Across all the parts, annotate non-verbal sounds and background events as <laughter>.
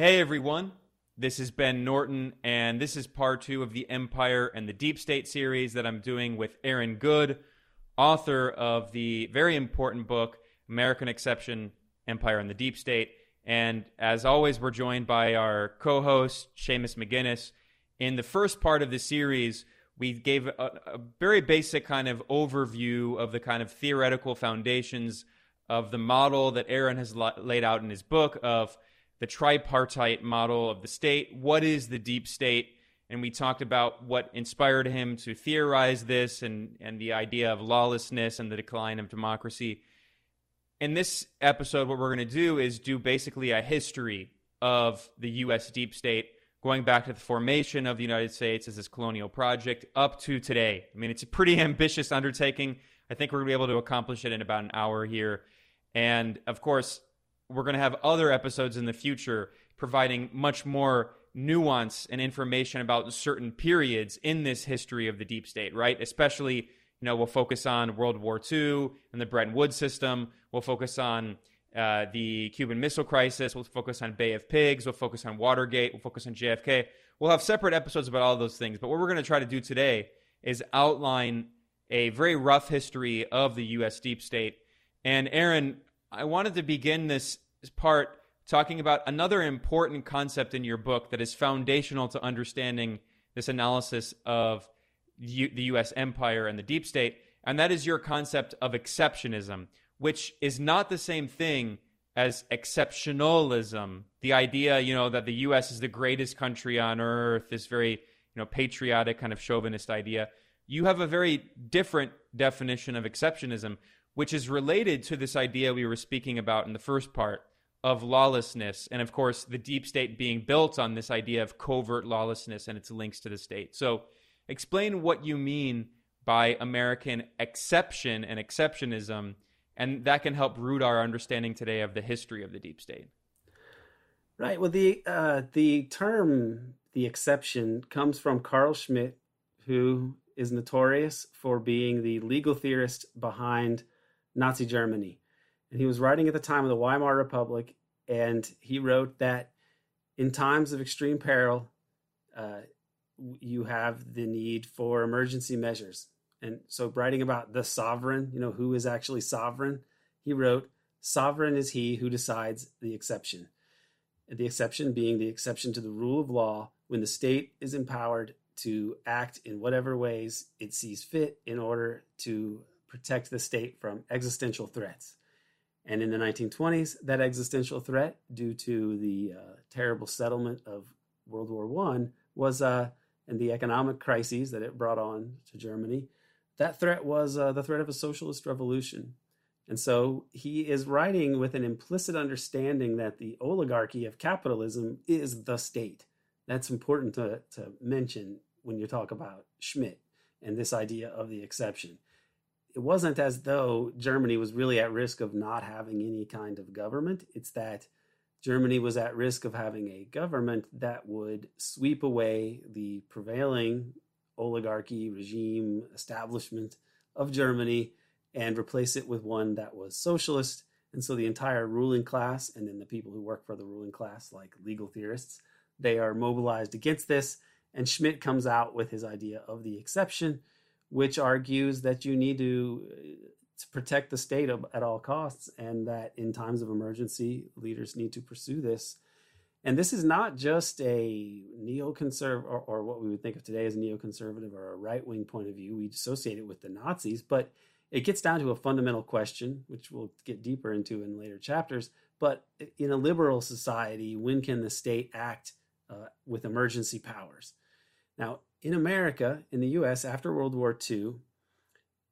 Hey everyone, this is Ben Norton, and this is part two of the Empire and the Deep State series that I'm doing with Aaron Good, author of the very important book, American Exception Empire and the Deep State. And as always, we're joined by our co host, Seamus McGinnis. In the first part of the series, we gave a, a very basic kind of overview of the kind of theoretical foundations of the model that Aaron has la- laid out in his book of the tripartite model of the state. What is the deep state? And we talked about what inspired him to theorize this and, and the idea of lawlessness and the decline of democracy. In this episode, what we're going to do is do basically a history of the U.S. deep state, going back to the formation of the United States as this colonial project up to today. I mean, it's a pretty <laughs> ambitious undertaking. I think we're going to be able to accomplish it in about an hour here. And of course, we're going to have other episodes in the future providing much more nuance and information about certain periods in this history of the deep state, right? Especially, you know, we'll focus on World War II and the Bretton Woods system. We'll focus on uh, the Cuban Missile Crisis. We'll focus on Bay of Pigs. We'll focus on Watergate. We'll focus on JFK. We'll have separate episodes about all those things. But what we're going to try to do today is outline a very rough history of the U.S. deep state. And Aaron, I wanted to begin this part talking about another important concept in your book that is foundational to understanding this analysis of U- the U.S. empire and the deep state, and that is your concept of exceptionism, which is not the same thing as exceptionalism. The idea, you know, that the U.S. is the greatest country on earth, this very, you know, patriotic kind of chauvinist idea. You have a very different definition of exceptionism, which is related to this idea we were speaking about in the first part of lawlessness. And of course, the deep state being built on this idea of covert lawlessness and its links to the state. So, explain what you mean by American exception and exceptionism, and that can help root our understanding today of the history of the deep state. Right. Well, the uh, the term the exception comes from Carl Schmitt, who is notorious for being the legal theorist behind Nazi Germany. And he was writing at the time of the Weimar Republic, and he wrote that in times of extreme peril, uh, you have the need for emergency measures. And so, writing about the sovereign, you know, who is actually sovereign, he wrote, Sovereign is he who decides the exception. The exception being the exception to the rule of law when the state is empowered to act in whatever ways it sees fit in order to protect the state from existential threats. And in the 1920s, that existential threat, due to the uh, terrible settlement of World War I, was uh, and the economic crises that it brought on to Germany. That threat was uh, the threat of a socialist revolution. And so he is writing with an implicit understanding that the oligarchy of capitalism is the state. That's important to, to mention when you talk about Schmitt and this idea of the exception it wasn't as though Germany was really at risk of not having any kind of government. It's that Germany was at risk of having a government that would sweep away the prevailing oligarchy regime establishment of Germany and replace it with one that was socialist. And so the entire ruling class, and then the people who work for the ruling class, like legal theorists, they are mobilized against this. And Schmitt comes out with his idea of the exception, which argues that you need to, to protect the state at all costs and that in times of emergency, leaders need to pursue this. And this is not just a neoconservative or, or what we would think of today as a neoconservative or a right wing point of view. We associate it with the Nazis, but it gets down to a fundamental question, which we'll get deeper into in later chapters. But in a liberal society, when can the state act uh, with emergency powers? Now, in America, in the US, after World War II,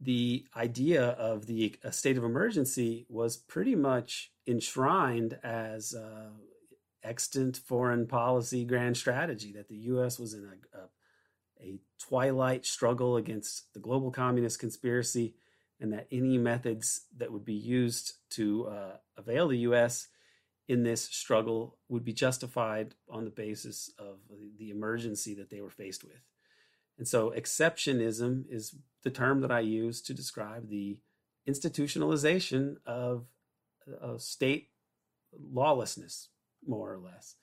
the idea of the state of emergency was pretty much enshrined as uh, extant foreign policy grand strategy that the U.S. was in a, a, a twilight struggle against the global communist conspiracy, and that any methods that would be used to uh, avail the U.S. in this struggle would be justified on the basis of the emergency that they were faced with. And so exceptionism is the term that I use to describe the institutionalization of, of state lawlessness, more or less.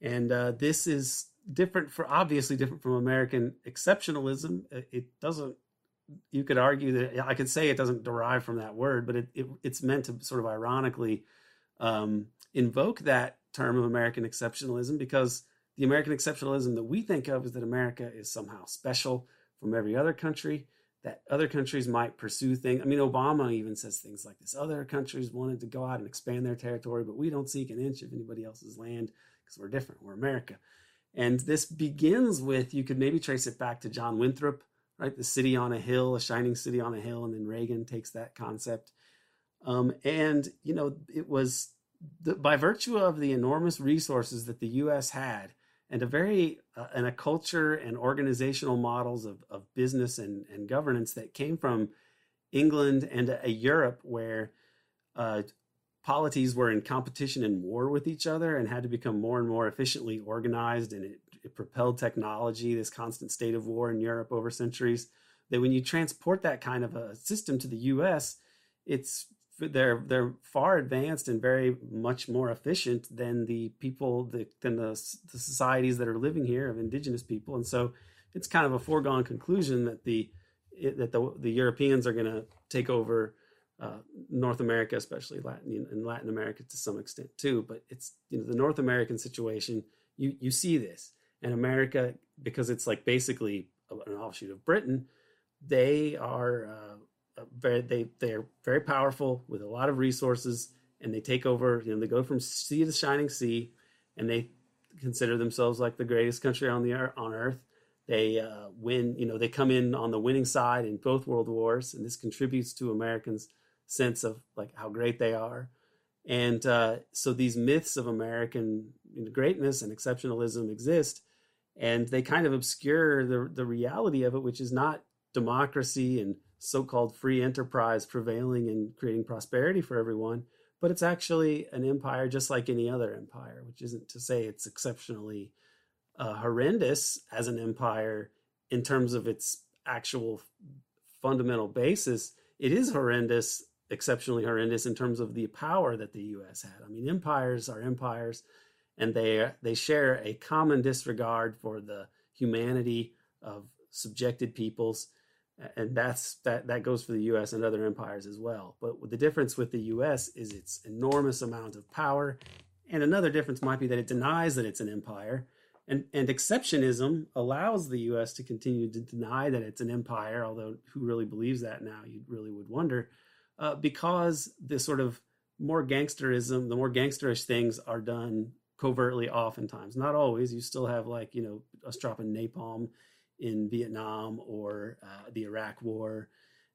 And uh, this is different for obviously different from American exceptionalism. It doesn't. You could argue that I could say it doesn't derive from that word, but it, it it's meant to sort of ironically um, invoke that term of American exceptionalism because the American exceptionalism that we think of is that America is somehow special from every other country, that other countries might pursue things. I mean, Obama even says things like this other countries wanted to go out and expand their territory, but we don't seek an inch of anybody else's land because we're different. We're America. And this begins with, you could maybe trace it back to John Winthrop, right? The city on a hill, a shining city on a hill. And then Reagan takes that concept. Um, and, you know, it was the, by virtue of the enormous resources that the U.S. had and a very uh, and a culture and organizational models of, of business and, and governance that came from England and a, a Europe where uh, polities were in competition and war with each other and had to become more and more efficiently organized and it, it propelled technology this constant state of war in Europe over centuries that when you transport that kind of a system to the US it's they're they're far advanced and very much more efficient than the people that than the, the societies that are living here of indigenous people and so it's kind of a foregone conclusion that the that the the Europeans are going to take over uh, North America, especially Latin and Latin America to some extent too. But it's you know the North American situation. You you see this, and America because it's like basically an offshoot of Britain. They are uh, very they they are very powerful with a lot of resources, and they take over. You know, they go from sea to shining sea, and they consider themselves like the greatest country on the on earth. They uh, win. You know, they come in on the winning side in both world wars, and this contributes to Americans' sense of like how great they are. And uh, so these myths of American greatness and exceptionalism exist, and they kind of obscure the the reality of it, which is not democracy and so-called free enterprise prevailing and creating prosperity for everyone but it's actually an empire just like any other empire which isn't to say it's exceptionally uh, horrendous as an empire in terms of its actual fundamental basis. It is horrendous exceptionally horrendous in terms of the power that the us had. I mean empires are empires and they they share a common disregard for the humanity of subjected peoples and that's that that goes for the US and other empires as well. But the difference with the US is its enormous amount of power. And another difference might be that it denies that it's an empire. And, and exceptionism allows the US to continue to deny that it's an empire, although who really believes that now, you really would wonder, uh, because the sort of more gangsterism, the more gangsterish things are done covertly oftentimes. Not always. You still have like, you know, us dropping napalm in Vietnam or uh, the Iraq War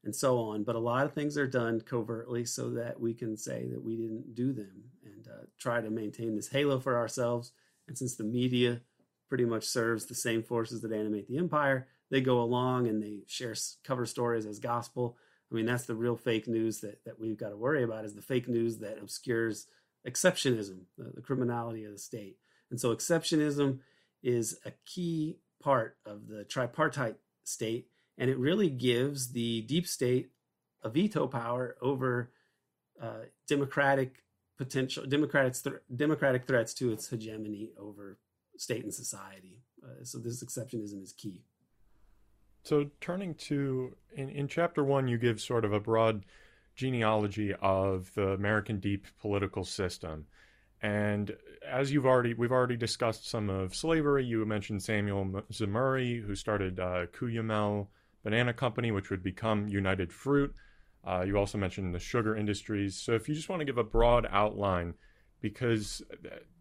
and so on. But a lot of things are done covertly so that we can say that we didn't do them and uh, try to maintain this halo for ourselves. And since the media pretty much serves the same forces that animate the empire, they go along and they share cover stories as gospel. I mean, that's the real fake news that, that we've got to worry about is the fake news that obscures exceptionism, the, the criminality of the state. And so exceptionism is a key part of the tripartite state, and it really gives the deep state a veto power over uh, democratic potential democratic th- democratic threats to its hegemony over state and society. Uh, so this exceptionism is key. So turning to in, in chapter one, you give sort of a broad genealogy of the American deep political system. And as you've already, we've already discussed some of slavery. You mentioned Samuel Zemurray, who started uh, Cuyamel Banana Company, which would become United Fruit. Uh, you also mentioned the sugar industries. So if you just want to give a broad outline, because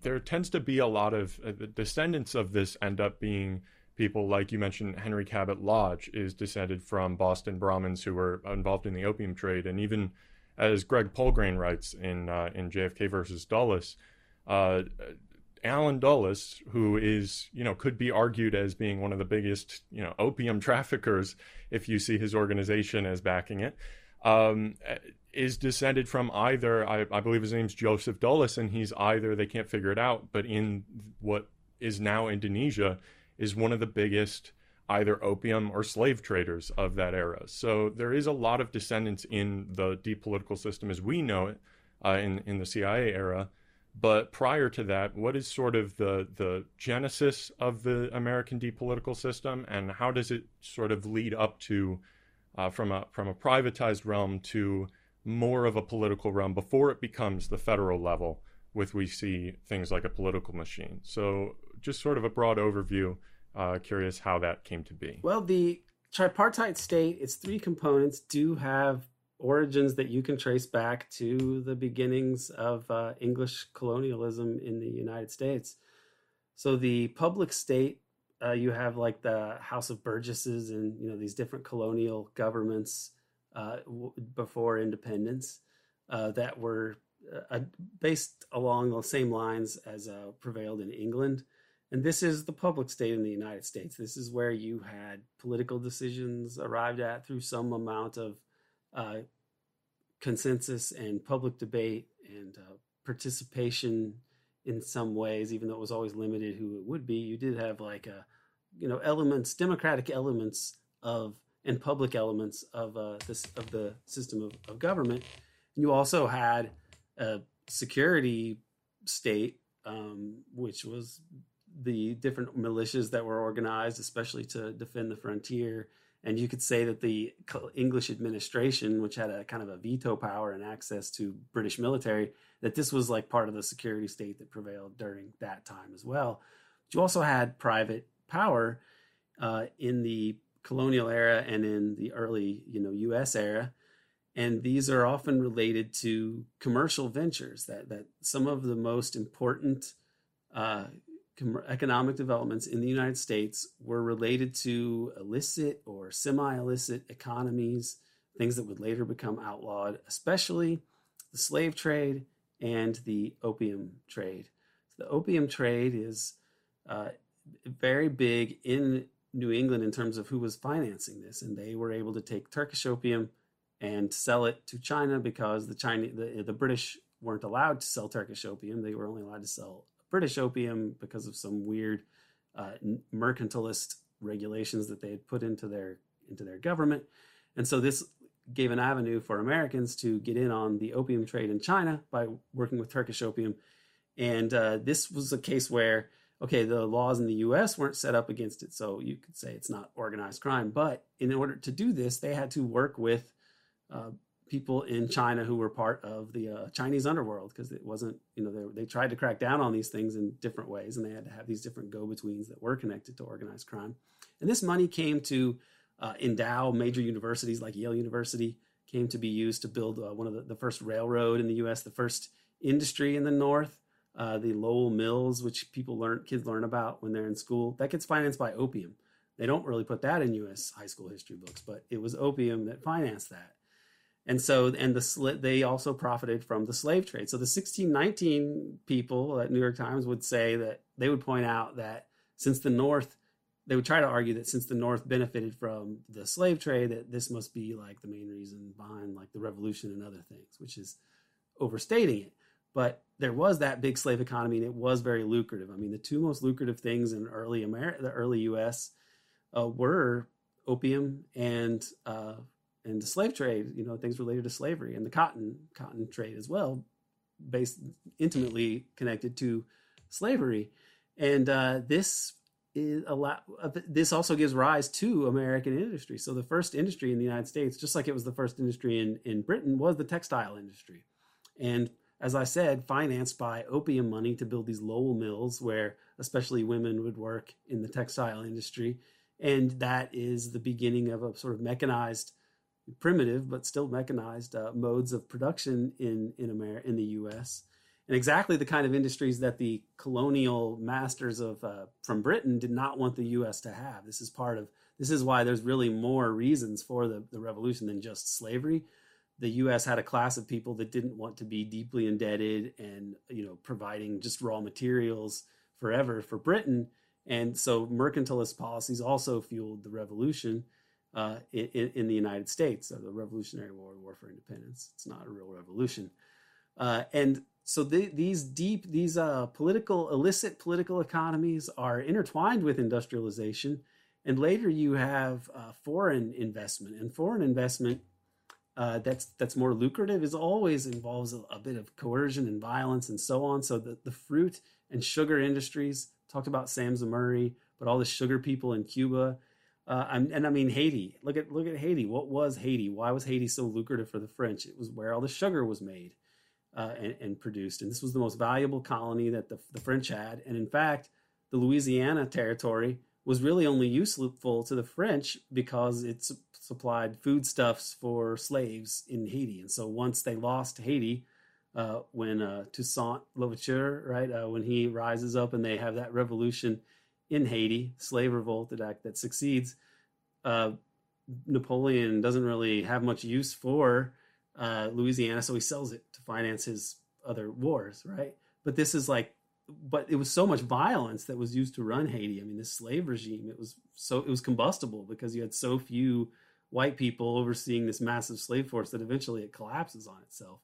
there tends to be a lot of uh, the descendants of this end up being people like you mentioned henry cabot lodge is descended from boston brahmins who were involved in the opium trade and even as Greg Poulgrain writes in uh, in JFK versus Dulles, uh, Allen Dulles, who is you know could be argued as being one of the biggest you know opium <laughs> traffickers if you see his organization as backing it, um, is descended from either I, I believe his name's Joseph Dulles, and he's either they can't figure it out, but in what is now Indonesia is one of the biggest either opium or slave traders of that era. So there is a lot of descendants in the deep political system as we know it uh, in, in the CIA era But prior to that, what is sort of the the genesis of the American deep political system, and how does it sort of lead up to uh, from a from a privatized realm to more of a political realm before it becomes the federal level with we see things like a political machine. So just sort of a broad overview. Uh, curious how that came to be. Well, the tripartite state, its three components do have origins that you can trace back to the beginnings of uh, English colonialism in the United States. So the public state, uh, you have like the House of Burgesses and you know these different colonial governments uh, w- before independence uh, that were uh, based along the same lines as uh, prevailed in England. And this is the public state in the United States. This is where you had political decisions arrived at through some amount of uh, consensus and public debate and uh, participation in some ways, even though it was always limited who it would be. You did have like a, you know, elements, democratic elements of and public elements of uh, this of the system of, of government. And you also had a security state, um, which was the different militias that were organized, especially to defend the frontier. And you could say that the English administration, which had a kind of a veto power and access to British military, that this was like part of the security state that prevailed during that time as well. But you also had private power uh, in the colonial era and in the early, you know, U.S. era and these are often related to commercial ventures that that some of the most important uh, economic developments in the United States were related to illicit or semi-illicit economies, things that would later become outlawed, especially the slave trade and the opium trade. So the opium trade is uh, very big in New England in terms of who was financing this, and they were able to take Turkish opium and sell it to China because the China the, the British weren't allowed to sell Turkish opium. They were only allowed to sell British opium because of some weird uh, mercantilist regulations that they had put into their into their government. And so this gave an avenue for Americans to get in on the opium trade in China by working with Turkish opium. And uh, this was a case where, okay, the laws in the US weren't set up against it. So you could say it's not organized crime. But in order to do this, they had to work with uh, people in China who were part of the uh, Chinese underworld because it wasn't, you know, they, they tried to crack down on these things in different ways and they had to have these different go betweens that were connected to organized crime. And this money came to uh, endow major universities like Yale University, came to be used to build uh, one of the, the, first railroad in the US, the first industry in the North. Uh, the Lowell Mills, which people learn, kids learn about when they're in school, that gets financed by opium. They don't really put that in U.S. high school history books, but it was opium that financed that and so and the they also profited from the slave trade. So the 1619 people at New York Times would say that they would point out that since the North, they would try to argue that since the North benefited from the slave trade, that this must be like the main reason behind like the revolution and other things, which is overstating it. But there was that big slave economy, and it was very lucrative. I mean, the two most lucrative things in early America, the early U.S., uh, were opium and uh, and the slave trade, you know, things related to slavery and the cotton cotton trade as well, based intimately connected to slavery, and uh, this is a lot. This also gives rise to American industry. So the first industry in the United States, just like it was the first industry in in Britain, was the textile industry, and as I said, financed by opium money to build these Lowell mills, where especially women would work in the textile industry, and that is the beginning of a sort of mechanized primitive but still mechanized uh, modes of production in in America in the U.S. and exactly the kind of industries that the colonial masters of uh, from Britain did not want the U.S. to have. This is part of this is why there's really more reasons for the, the revolution than just slavery. The U.S. had a class of people that didn't want to be deeply indebted and you know providing just raw materials forever for Britain, and so mercantilist policies also fueled the revolution uh, in, in, the United States, of the Revolutionary War, War for Independence. It's not a real revolution. Uh, and so the, these deep, these uh, political, illicit political economies are intertwined with industrialization. And later you have uh, foreign investment. And foreign investment uh, that's that's more lucrative is always involves a, a, bit of coercion and violence and so on. So the, the fruit and sugar industries talked about Sam Zemurray, but all the sugar people in Cuba, uh, and, and, I mean Haiti. Look at look at Haiti. What was Haiti? Why was Haiti so lucrative for the French? It was where all the sugar was made uh, and, and, produced, and this was the most valuable colony that the, the French had. And in fact, the Louisiana territory was really only useful to the French because it su- supplied foodstuffs for slaves in Haiti. And so once they lost Haiti, uh, when uh, Toussaint Louverture, right, uh, when he rises up and they have that revolution in Haiti, slave revolt that that succeeds, uh, Napoleon doesn't really have much use for uh, Louisiana, so he sells it to finance his other wars, right? But this is like but it was so much violence that was used to run Haiti. I mean, this slave regime, it was so it was combustible because you had so few white people overseeing this massive slave force that eventually it collapses on itself.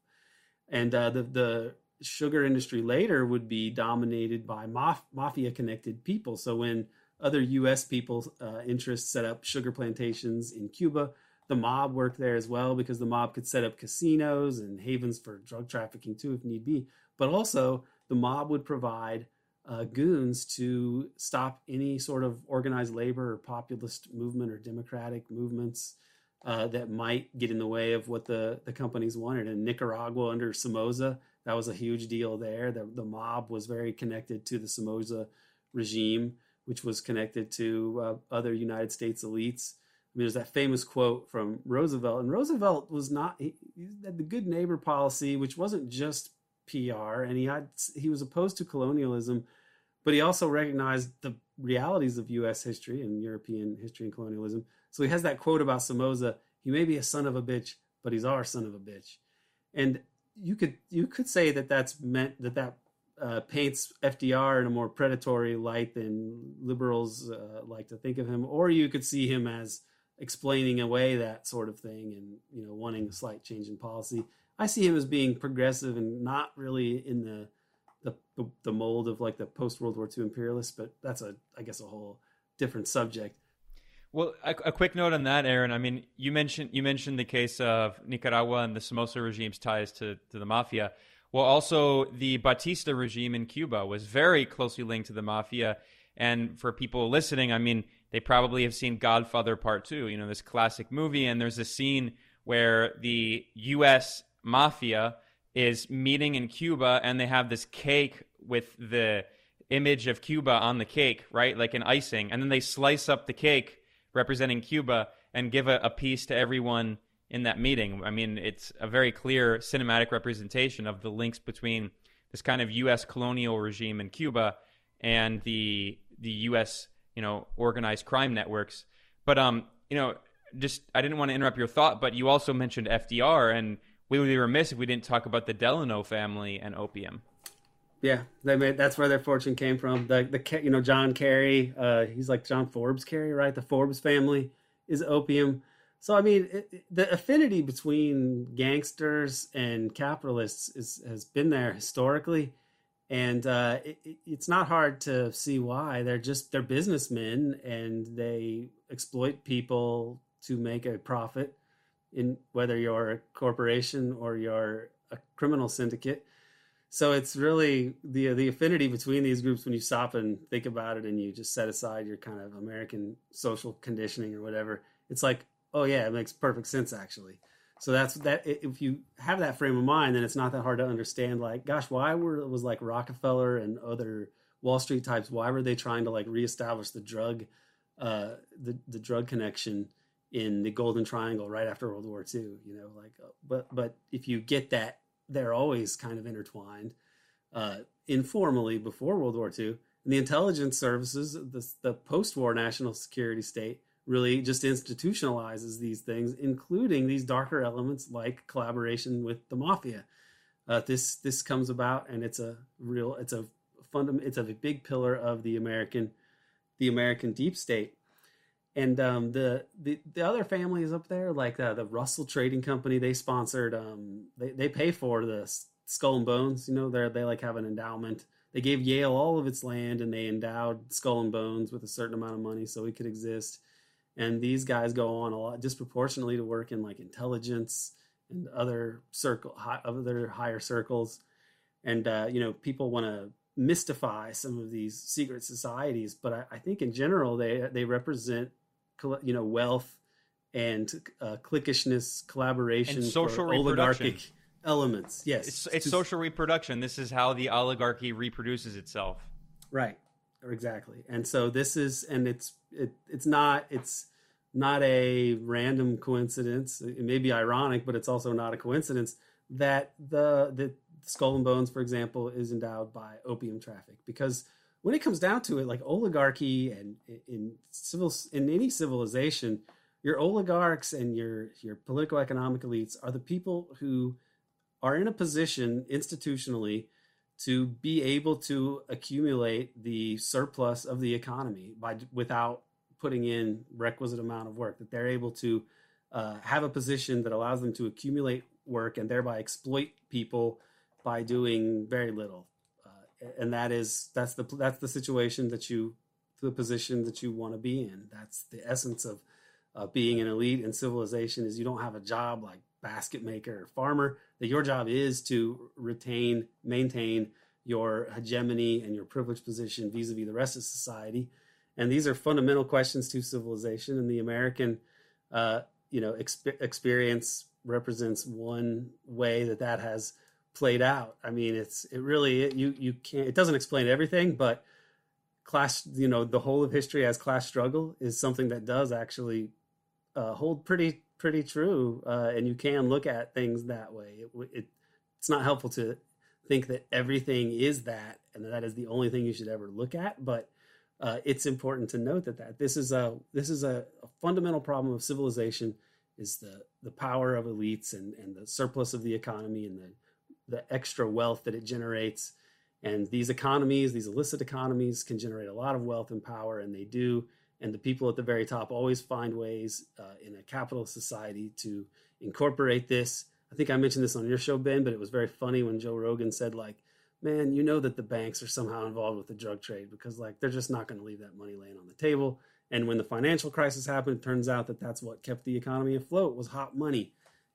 And uh, the the sugar industry later would be dominated by maf- mafia connected people. So when other U.S. people uh, interests set up sugar plantations in Cuba, the mob worked there as well because the mob could set up casinos and havens for drug trafficking too, if need be. But also the mob would provide uh, goons to stop any sort of organized labor or populist movement or democratic movements uh, that might get in the way of what the, the companies wanted. In Nicaragua under Somoza, that was a huge deal there. The, the mob was very connected to the Somoza regime, which was connected to uh, other United States elites. I mean, there's that famous quote from Roosevelt, and Roosevelt was not he, he had the good neighbor policy, which wasn't just PR, and he had he was opposed to colonialism, but he also recognized the realities of U.S. history and European history and colonialism. So he has that quote about Somoza: "He may be a son of a bitch, but he's our son of a bitch." And you could you could say that that's meant that that uh, paints FDR in a more predatory light than liberals uh, like to think of him, or you could see him as explaining away that sort of thing and you know wanting a slight change in policy. I see him as being progressive and not really in the the, the mold of like the post World War II imperialists, but that's a I guess a whole different subject. Well, a, a, quick note on that, Aaron. I mean, you mentioned you mentioned the case of Nicaragua and the Somoza regime's ties to, to the mafia. Well, also the Batista regime in Cuba was very closely linked to the mafia. And for people listening, I mean, they probably have seen Godfather Part Two. You know, this classic movie, and there's a scene where the U.S mafia is meeting in Cuba and they have this cake with the image of Cuba on the cake, right? Like an icing. And then they slice up the cake representing Cuba and give a, a piece to everyone in that meeting. I mean, it's a very clear cinematic representation of the links between this kind of U.S. colonial regime in Cuba and the the U.S. you know organized crime networks. But um, you know, just I didn't want to interrupt your thought, but you also mentioned FDR, and we would be remiss if we didn't talk about the Delano family and opium. Yeah, they made that's where their fortune came from. The the you know John Kerry, uh, he's like John Forbes Kerry, right? The Forbes family is opium. So I mean, it, the affinity between gangsters and capitalists is, has been there historically, and uh, it, it's not hard to see why. They're just they're businessmen and they exploit people to make a profit in whether you're a corporation or you're a criminal syndicate. So it's really the the affinity between these groups when you stop and think about it and you just set aside your kind of American social conditioning or whatever. It's like, oh yeah, it makes perfect sense actually. So that's that. If you have that frame of mind, then it's not that hard to understand. Like, gosh, why were was like Rockefeller and other Wall Street types? Why were they trying to like reestablish the drug, uh, the the drug connection? in the Golden Triangle right after World War II. You know, like, uh, but but if you get that, they're always kind of intertwined uh, informally before World War II. And the intelligence services, the, the post-war national security state, really just institutionalizes these things, including these darker elements like collaboration with the mafia. Uh, this this comes about, and it's a real, it's a fundamental, it's a big pillar of the American, the American deep state and um, the, the the other families up there, like uh, the Russell Trading Company, they sponsored. Um, they they pay for the Skull and Bones. You know, they they like have an endowment. They gave Yale all of its land, and they endowed Skull and Bones with a certain amount of money so it could exist. And these guys go on a lot disproportionately to work in like intelligence and other circle high, other higher circles, and uh, you know people want to mystify some of these secret societies, but I, I, think in general they they represent you know wealth and uh, cliquishness, collaboration, and social oligarchic elements. Yes, it's, it's social reproduction. This is how the oligarchy reproduces itself. Right. Exactly. And so this is, and it's it it's not it's not a random coincidence. It may be ironic, but it's also not a coincidence that the the Skull and Bones, for example, is endowed by opium traffic because when it comes down to it, like oligarchy and in civil in any civilization, your oligarchs and your your political economic elites are the people who are in a position institutionally to be able to accumulate the surplus of the economy by without putting in requisite amount of work that they're able to uh, have a position that allows them to accumulate work and thereby exploit people by doing very little and that is that's the that's the situation that you the position that you want to be in. That's the essence of uh, being an elite in civilization is you don't have a job like basket maker or farmer. That your job is to retain maintain your hegemony and your privileged position vis-a-vis the rest of society. And these are fundamental questions to civilization. And the american uh, you know exp- experience represents one way that that has played out i mean it's it really it, you you can't it doesn't explain everything but class you know the whole of history as class struggle is something that does actually uh, hold pretty pretty true, uh, and you can look at things that way. It, it, it's not helpful to think that everything is that, and that, that is the only thing you should ever look at. But uh, it's important to note that that this is a this is a, a, fundamental problem of civilization is the the power of elites and and the surplus of the economy and the the extra wealth that it generates. And these economies, these illicit economies, can generate a lot of wealth and power, and they do and the people at the very top always find ways uh, in a capitalist society to incorporate this. I think I mentioned this on your show, Ben, but it was very funny when Joe Rogan said, like, man, you know that the banks are somehow involved with the drug trade because, like, they're just not going to leave that money laying on the table. And when the financial crisis happened, it turns out that that's what kept the economy afloat was hot money.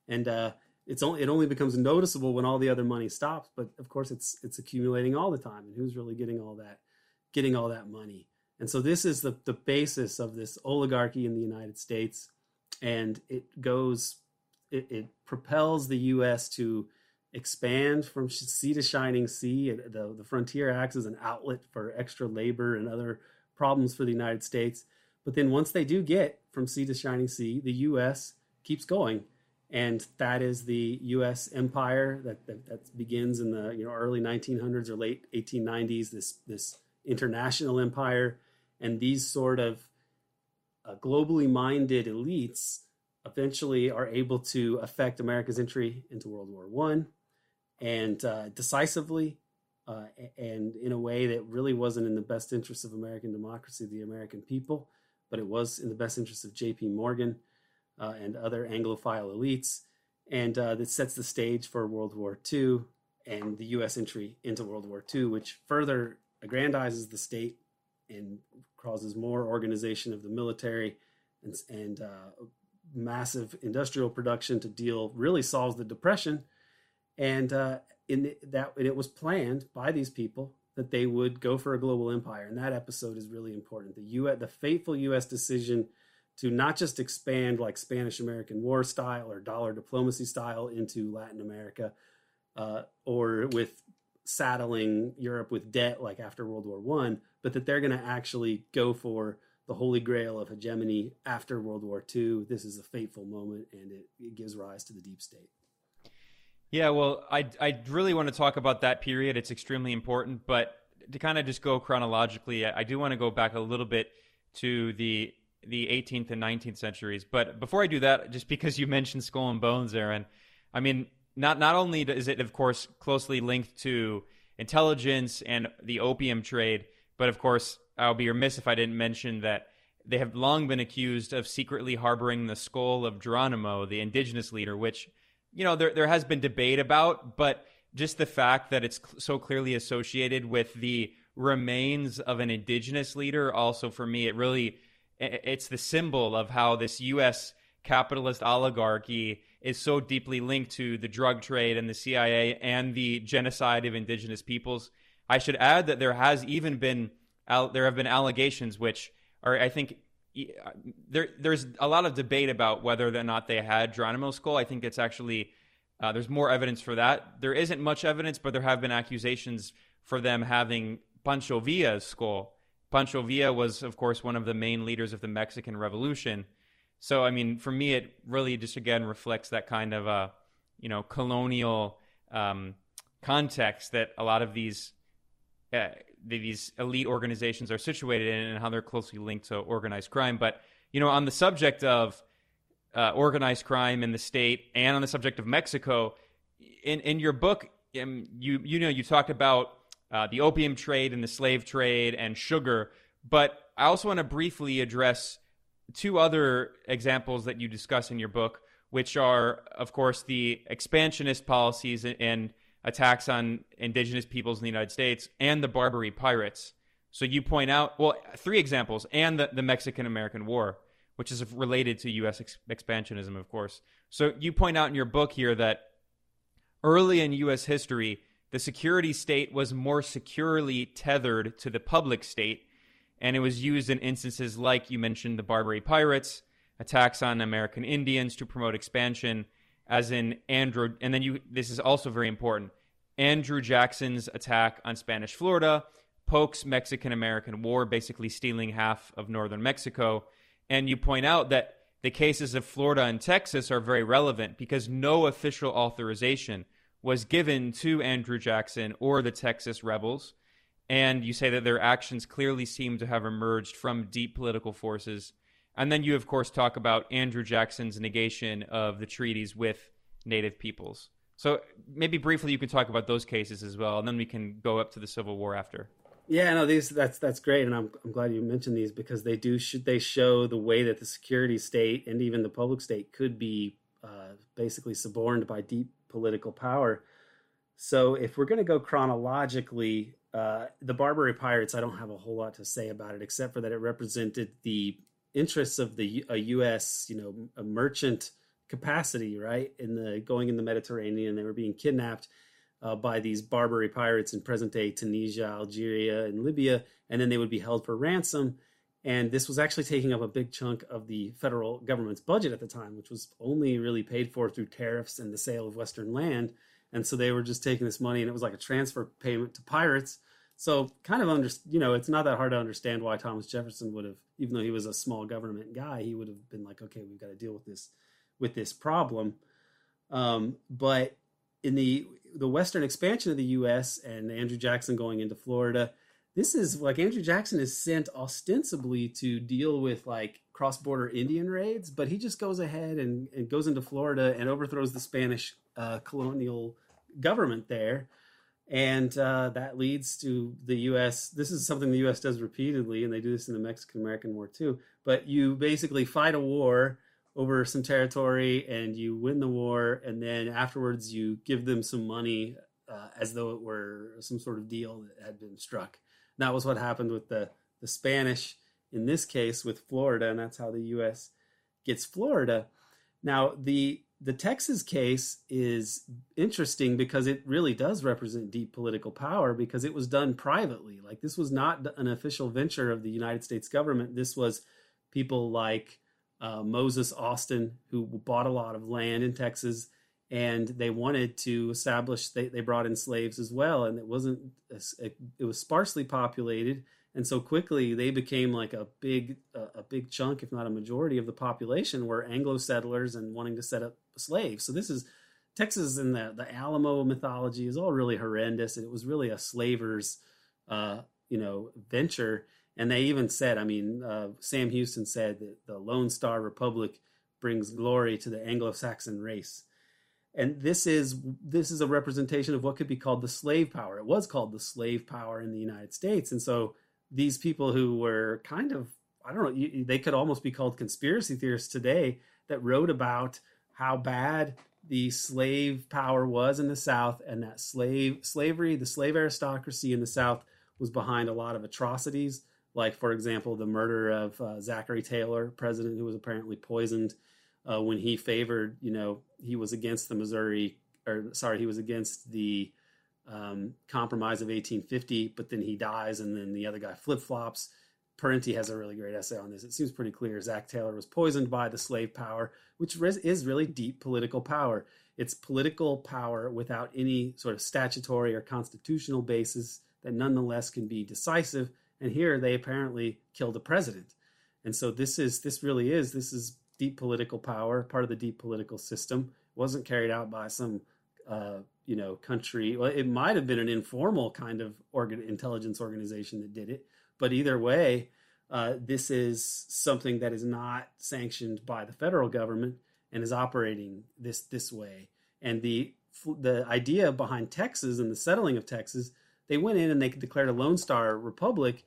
And uh, it's only it only becomes noticeable when all the other money stops. But of course, it's it's accumulating all the time. And who's really getting all that getting all that money? And so this is the, the basis of this oligarchy in the United States. And it goes, it, it propels the U.S. to expand from sea to shining sea. The, the frontier acts as an outlet for extra labor and other problems for the United States. But then once they do get from sea to shining sea, the U.S. keeps going. And that is the U.S. empire that, that, that begins in the you know early 1900s or late 1890s. This this international empire and these sort of uh, globally minded elites eventually are able to affect America's entry into World War One, and uh, decisively, uh, and in a way that really wasn't in the best interest of American democracy, the American people, but it was in the best interest of J.P. Morgan uh, and other Anglophile elites, and uh, that sets the stage for World War II and the U.S. entry into World War II, which further aggrandizes the state and causes more organization of the military and, and uh, massive industrial production to deal really solves the depression. And uh, in the, that it was planned by these people that they would go for a global empire. And that episode is really important. The US, the fateful US decision to not just expand like Spanish American War style or dollar diplomacy style into Latin America uh, or with saddling Europe with debt like after World War One, but that they're going to actually go for the holy grail of hegemony after World War II. This is a fateful moment, and it, it gives rise to the deep state. Yeah, well, I I really want to talk about that period. It's extremely important, but to kind of just go chronologically, I do want to go back a little bit to the the 18th and 19th centuries. But before I do that, just because you mentioned Skull and Bones, Aaron, I mean, not not only is it of course closely linked to intelligence and the opium trade, but of course I'll be remiss if I didn't mention that they have long been accused of secretly harboring the skull of Geronimo, the indigenous leader, which you know there there has been debate about, but just the fact that it's so clearly associated with the remains of an indigenous leader also for me it really it's the symbol of how this US capitalist oligarchy is so deeply linked to the drug trade and the CIA and the genocide of indigenous peoples. I should add that there has even been there have been allegations which are I think there there's a lot of debate about whether or not they had Geronimo's skull. I think it's actually uh, there's more evidence for that. There isn't much evidence, but there have been accusations for them having Pancho Villa's skull. Pancho Villa was, of course, one of the main leaders of the Mexican Revolution. So, I mean, for me, it really just again reflects that kind of, uh, you know, colonial um, context that a lot of these uh, these elite organizations are situated in, and how they're closely linked to organized crime. But you know, on the subject of uh, organized crime in the state, and on the subject of Mexico, in in your book, um, you you know, you talked about uh, the opium trade and the slave trade and sugar. But I also want to briefly address two other examples that you discuss in your book, which are, of course, the expansionist policies and attacks on indigenous peoples in the United States and the Barbary pirates. So you point out, well, three examples, and the, the Mexican American War, which is related to U.S. Ex- expansionism, of course. So you point out in your book here that early in U.S. history, the security state was more securely tethered to the public state, and it was used in instances like you mentioned the Barbary pirates, attacks on American Indians to promote expansion, as in Andrew. And then you, this is also very important. Andrew Jackson's attack on Spanish Florida, Polk's Mexican American War, basically stealing half of northern Mexico. And you point out that the cases of Florida and Texas are very relevant because no official authorization was given to Andrew Jackson or the Texas rebels. And you say that their actions clearly seem to have emerged from deep political forces. And then you, of course, talk about Andrew Jackson's negation of the treaties with Native peoples. So maybe briefly you could talk about those cases as well, and then we can go up to the Civil War after. Yeah, no, these that's that's great, and I'm I'm glad you mentioned these because they do should they show the way that the security state and even the public state could be uh, basically suborned by deep political power. So if we're going to go chronologically, uh, the Barbary Pirates, I don't have a whole lot to say about it except for that it represented the interests of the U.S. you know a merchant capacity, right? In the going in the Mediterranean, they were being kidnapped uh, by these Barbary pirates in present day Tunisia, Algeria, and Libya, and then they would be held for ransom. And this was actually taking up a big chunk of the federal government's budget at the time, which was only really paid for through tariffs and the sale of Western land. And so they were just taking this money, and it was like a transfer payment to pirates. So, kind of under, you know, it's not that hard to understand why Thomas Jefferson would have, even though he was a small government guy, he would have been like, okay, we've got to deal with this, with this problem. Um, but in the the Western expansion of the U.S. and Andrew Jackson going into Florida, this is like Andrew Jackson is sent ostensibly to deal with like cross border Indian raids, but he just goes ahead and, and goes into Florida and overthrows the Spanish uh, colonial government there. And uh, that leads to the U.S. This is something the U.S. does repeatedly, and they do this in the Mexican American War too. But you basically fight a war over some territory and you win the war, and then afterwards you give them some money uh, as though it were some sort of deal that had been struck that was what happened with the the Spanish in this case with Florida, and that's how the U.S. gets Florida. Now the the Texas case is interesting because it really does represent deep political power because it was done privately. Like this was not an official venture of the United States government. This was people like uh, Moses Austin who bought a lot of land in Texas and they wanted to establish they, they brought in slaves as well and it wasn't it was sparsely populated and so quickly they became like a big a big chunk if not a majority of the population were anglo settlers and wanting to set up slaves. So this is texas and the, the alamo mythology is all really horrendous and it was really a slavers uh, you know venture. And they even said i mean uh, sam houston said that the lone star republic brings glory to the anglo-saxon race and this is this is a representation of what could be called the slave power. It was called the slave power in the United States, and so these people who were kind of I don't know they could almost be called conspiracy theorists today that wrote about how bad the slave power was in the South, and that slave slavery, the slave aristocracy in the South, was behind a lot of atrocities, like for example the murder of uh, Zachary Taylor, president who was apparently poisoned uh, when he favored, you know, he was against the Missouri, or sorry, he was against the um, Compromise of 1850, but then he dies, and then the other guy flip flops. Parenti has a really great essay on this. It seems pretty clear. Zach Taylor was poisoned by the slave power, which is really deep political power. It's political power without any sort of statutory or constitutional basis that nonetheless can be decisive. And here they apparently killed the president. And so this is this really is this is deep political power, part of the deep political system. It wasn't carried out by some uh, you know country. Well, it might have been an informal kind of organ, intelligence organization that did it, but either way, uh, this is something that is not sanctioned by the federal government and is operating this this way. And the the idea behind Texas and the settling of Texas, they went in and they declared a Lone Star Republic,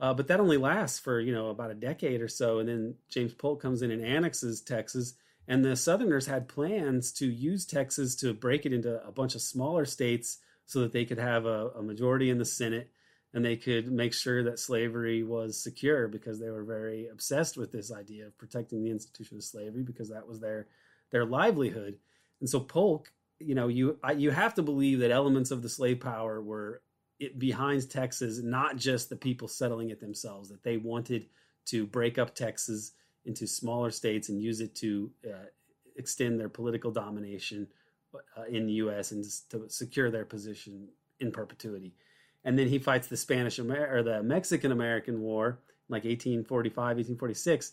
uh, but that only lasts for you know about a decade or so, and then James Polk comes in and annexes Texas. And the Southerners had plans to use Texas to break it into a bunch of smaller states so that they could have a, a majority in the Senate and they could make sure that slavery was secure because they were very obsessed with this idea of protecting the institution of slavery because that was their their livelihood. And so Polk, you know, you I, you have to believe that elements of the slave power were it behind Texas, not just the people settling it themselves, that they wanted to break up Texas into smaller states and use it to uh, extend their political domination uh, in the U.S. and to secure their position in perpetuity and then he fights the Spanish Amer- or the Mexican American War, like 1845, 1846.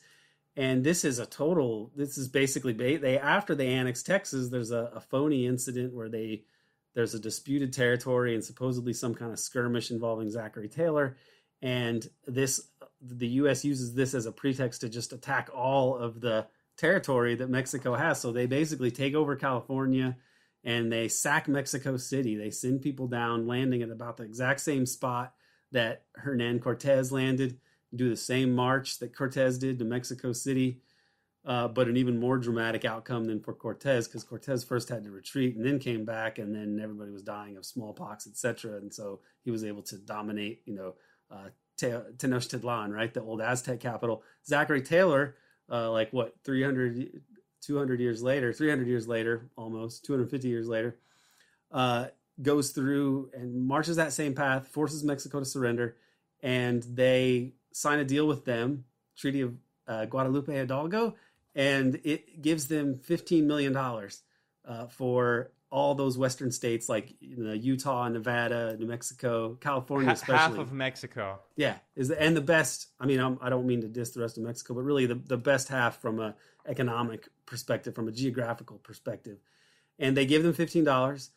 And this is a total. This is basically they after they annex Texas. There's a, a phony incident where they there's a disputed territory and supposedly some kind of skirmish involving Zachary Taylor, and this the U.S. uses this as a pretext to just attack all of the territory that Mexico has. So they basically take over California and they sack Mexico City. They send people down, landing at about the exact same spot that Hernan Cortez landed, do the same march that Cortez did to Mexico City, uh, but an even more dramatic outcome than for Cortez because Cortez first had to retreat and then came back, and then everybody was dying of smallpox, etc. And so he was able to dominate, you know, uh, Tenochtitlan, right, the old Aztec capital. Zachary Taylor, uh, like what, 300, 200 years later, 300 years later, almost 250 years later, uh, goes through and marches that same path, forces Mexico to surrender, and they sign a deal with them, Treaty of uh, Guadalupe Hidalgo, and it gives them 15 million dollars uh, for all those western states like you know, Utah, Nevada, New Mexico, California, especially half of Mexico. Yeah, is the, and the best. I mean, I'm, I do not mean to diss the rest of Mexico, but really the, the best half from a economic perspective, from a geographical perspective. And they give them fifteen dollars.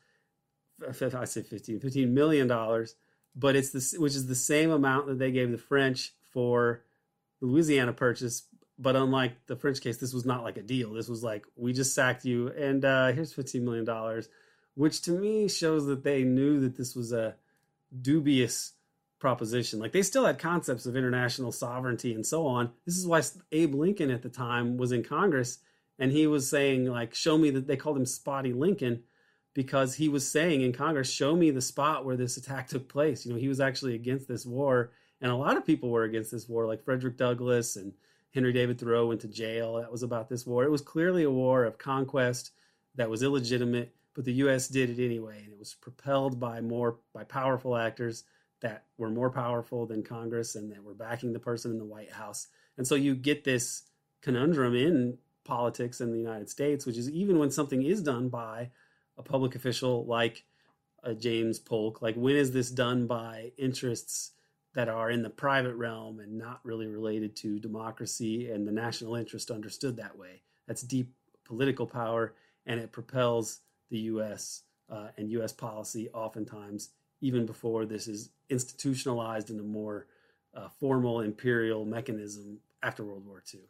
I say 15, 15 million dollars, but it's this, which is the same amount that they gave the French for the Louisiana purchase. But unlike the French case, this was not like a deal. This was like we just sacked you, and uh, here's fifteen million dollars, which to me shows that they knew that this was a dubious proposition. Like they still had concepts of international sovereignty and so on. This is why Abe Lincoln at the time was in Congress and he was saying like show me that they called him spotty lincoln because he was saying in congress show me the spot where this attack took place you know he was actually against this war and a lot of people were against this war like frederick douglass and henry david thoreau went to jail. That was about this war. It was clearly a war of conquest that was illegitimate but the us did it anyway and it was propelled by more by powerful actors that were more powerful than congress and that were backing the person in the white house. And so you get this conundrum in politics in the United States, which is even when something is done by a public official like uh, James Polk, like when is this done by interests that are in the private realm and not really related to democracy and the national interest understood that way? That's deep political power, and it propels the U.S. Uh, and U.S. policy oftentimes even before this is institutionalized in a more uh, formal imperial mechanism after World War II.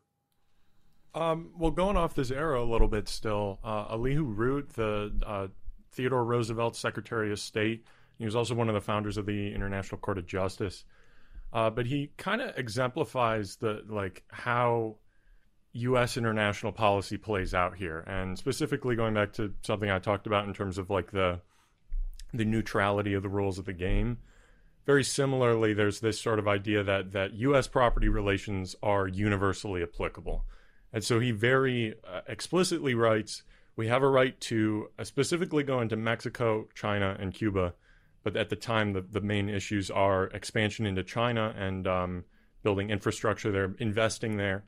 Um, well, going off this era a little bit still, uh, Elihu Root, the uh, Theodore Roosevelt Secretary of State, he was also one of the founders of the International Court of Justice. Uh, but he kind of exemplifies the like how U.S. international policy plays out here, and specifically going back to something I talked about in terms of like the the neutrality of the rules of the game. Very similarly, there's this sort of idea that that U.S. property relations are universally applicable And so he very uh, explicitly writes we have a right to uh, specifically go into Mexico, China, and Cuba. But at the time, the, the main issues are expansion into China and um, building infrastructure there, investing there,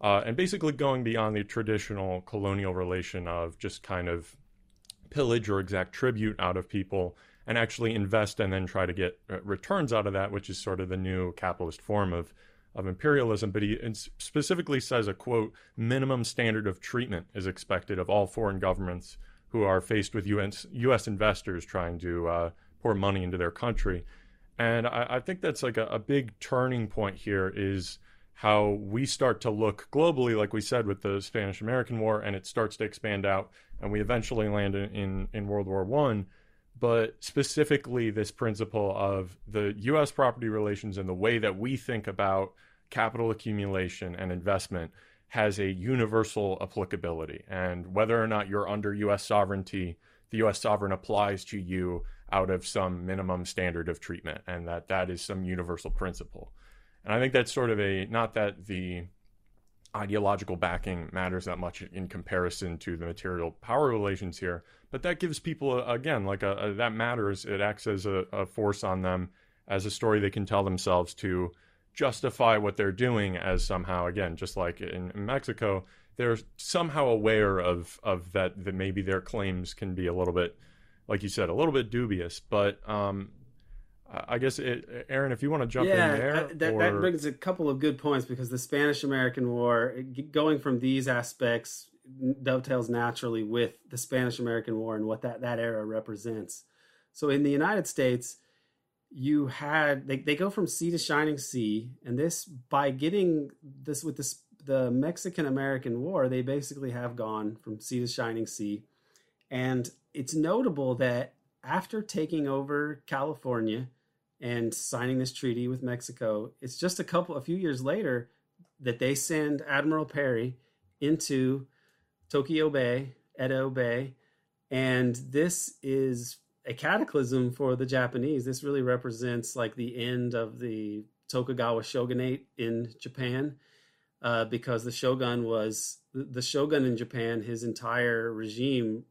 uh, and basically going beyond the traditional colonial relation of just kind of pillage or exact tribute out of people and actually invest and then try to get uh, returns out of that, which is sort of the new capitalist form of of imperialism. But he specifically says a quote minimum standard of treatment is expected of all foreign governments who are faced with US, US investors trying to uh, pour money into their country. And I, I think that's like a, a big turning point here is how we start to look globally, like we said with the Spanish American War, and it starts to expand out, and we eventually land in, in, in World War One but specifically this principle of the US property relations and the way that we think about capital accumulation and investment has a universal applicability. And whether or not you're under US sovereignty, the US sovereign applies to you out of some minimum standard of treatment, and that that is some universal principle. And I think that's sort of a not that the ideological backing matters that much in comparison to the material power relations here. But that gives people, uh, again, like a, a, that matters. It acts as a, a, force on them, as a story they can tell themselves to justify what they're doing as somehow, again, just like in, in Mexico, they're somehow aware of of that that maybe their claims can be a little bit, like you said, a little bit dubious. But um, I guess, it, Aaron, if you want to jump yeah, in there, that, or... that brings a couple of good points because the Spanish American War, eh, going from these aspects, dovetails naturally with the Spanish American War and what that, that era represents. So in the United States, you had they, they go from sea to shining sea, and this by getting this with this the Mexican American War, they basically have gone from sea to shining sea. And it's notable that after taking over California, and signing this treaty with Mexico. It's just a couple, a few years later, that they send Admiral Perry into Tokyo Bay, Edo Bay, and this is a cataclysm for the Japanese. This really represents like the end of the Tokugawa shogunate in Japan, uh, because the shogun was the shogun in Japan. His entire regime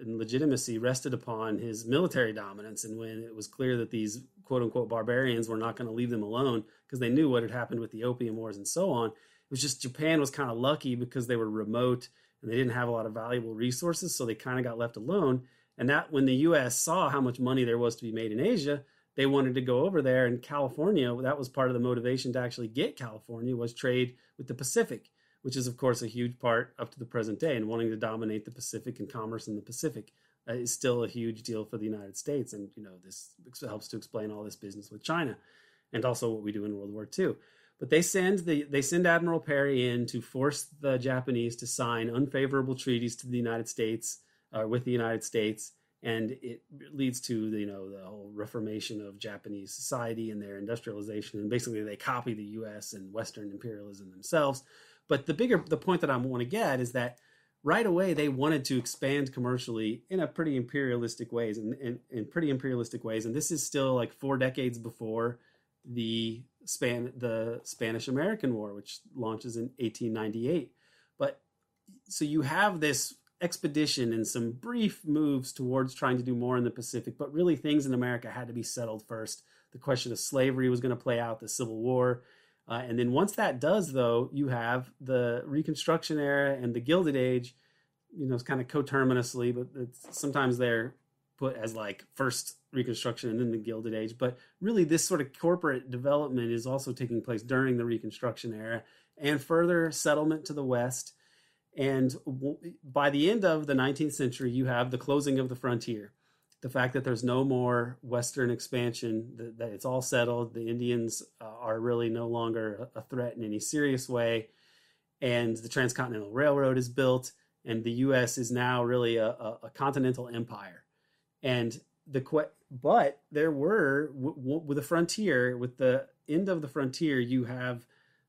and legitimacy rested upon his military dominance. And when it was clear that these quote unquote barbarians were not going to leave them alone because they knew what had happened with the Opium Wars and so on, it was just Japan was kind of lucky because they were remote and they didn't have a lot of valuable resources. So they kind of got left alone. And that when the US saw how much money there was to be made in Asia, they wanted to go over there. And California, that was part of the motivation to actually get California was trade with the Pacific which is, of course, a huge part up to the present day. And wanting to dominate the Pacific and commerce in the Pacific uh, is still a huge deal for the United States. And, you know, this helps to explain all this business with China and also what we do in World War II. But they send the they send Admiral Perry in to force the Japanese to sign unfavorable treaties to the United States uh, with the United States, and it leads to the, you know the whole reformation of Japanese society and their industrialization. And basically, they copy the U.S. and Western imperialism themselves. But the bigger the point that I want to get is that right away they wanted to expand commercially in a pretty imperialistic ways and in, in, pretty imperialistic ways. And this is still like four decades before the span the Spanish American War, which launches in 1898. But so you have this expedition and some brief moves towards trying to do more in the Pacific, but really things in America had to be settled first. The question of slavery was going to play out, the Civil War, uh, and then once that does, though, you have the Reconstruction era and the Gilded Age. You know, it's kind of coterminously, but sometimes they're put as like first Reconstruction and then the Gilded Age. But really, this sort of corporate development is also taking place during the Reconstruction era and further settlement to the West. And by the end of the 19th century, you have the closing of the frontier the fact that there's no more Western expansion, that, that it's all settled, the Indians uh, are really no longer a threat in any serious way, and the Transcontinental Railroad is built, and the U.S. is now really a, a, a continental empire. And the but there were with the frontier, with the end of the frontier, you have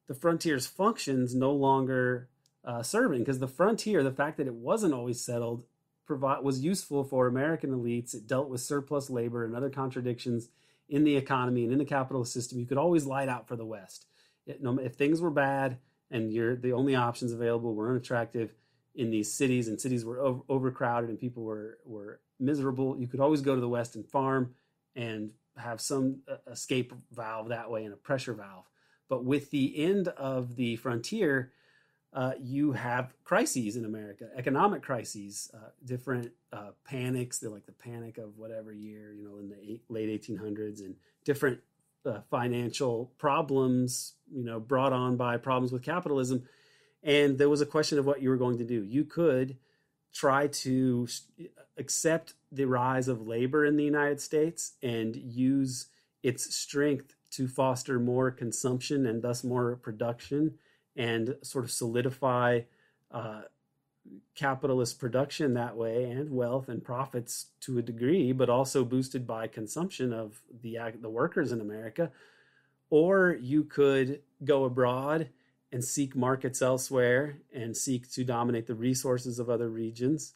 the frontier's functions no longer uh, serving because the frontier, the fact that it wasn't always settled, provide was useful for American elites. It dealt with surplus labor and other contradictions in the economy and in the capitalist system. You could always light out for the West. It, if things were bad and you're the only options available were unattractive in these cities, and cities were over, overcrowded, and people were were miserable. You could always go to the west and farm, and have some uh, escape valve that way and a pressure valve. But with the end of the frontier, uh, you have crises in America, economic crises, uh, different uh, panics. They're like the panic of whatever year, you know, in the eight, late 1800s, and different uh, financial problems, you know, brought on by problems with capitalism. And there was a question of what you were going to do. You could try to accept the rise of labor in the United States and use its strength to foster more consumption and thus more production and sort of solidify uh, capitalist production that way and wealth and profits to a degree, but also boosted by consumption of the the workers in America. Or you could go abroad and seek markets elsewhere and seek to dominate the resources of other regions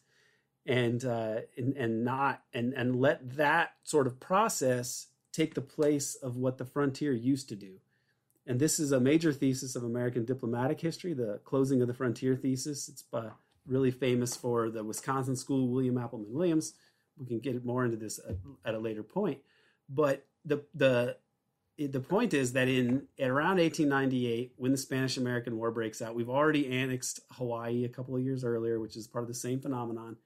and uh, and, and not and and let that sort of process take the place of what the frontier used to do. And this is a major thesis of American diplomatic history, the closing of the frontier thesis. It's uh, really famous for the Wisconsin school, William Appleman Williams. We can get more into this at, at a later point. But the the the point is that in around 1898, when the Spanish American War breaks out, we've already annexed Hawaii a couple of years earlier, which is part of the same phenomenon.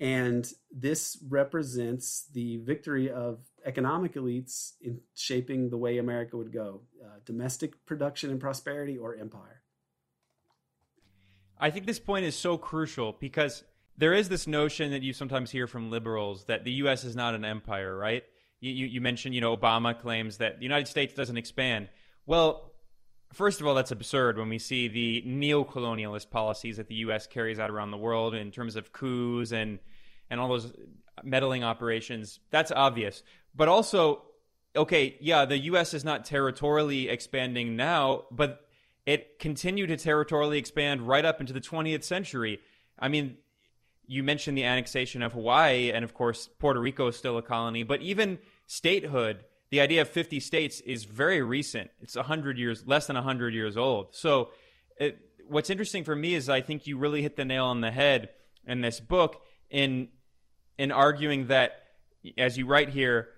And this represents the victory of economic elites in shaping the way America would go uh, domestic production and prosperity or empire. I think this point is so crucial because there is this notion that you sometimes hear from liberals that the U.S. is not an empire, right? You, you, you mentioned, you know, Obama claims that the United States doesn't expand. Well, first of all, that's absurd when we see the neo-colonialist policies that the U.S. carries out around the world in terms of coups and and all those meddling operations. That's obvious. But also, okay, yeah, the U.S. is not territorially expanding now, but it continued to territorially expand right up into the 20th century. I mean, you mentioned the annexation of Hawaii, and of course, Puerto Rico is still a colony, but even statehood, the idea of 50 states is very recent. It's 100 years, less than 100 years old. So, it, what's interesting for me is I think you really hit the nail on the head in this book in in arguing that, as you write here,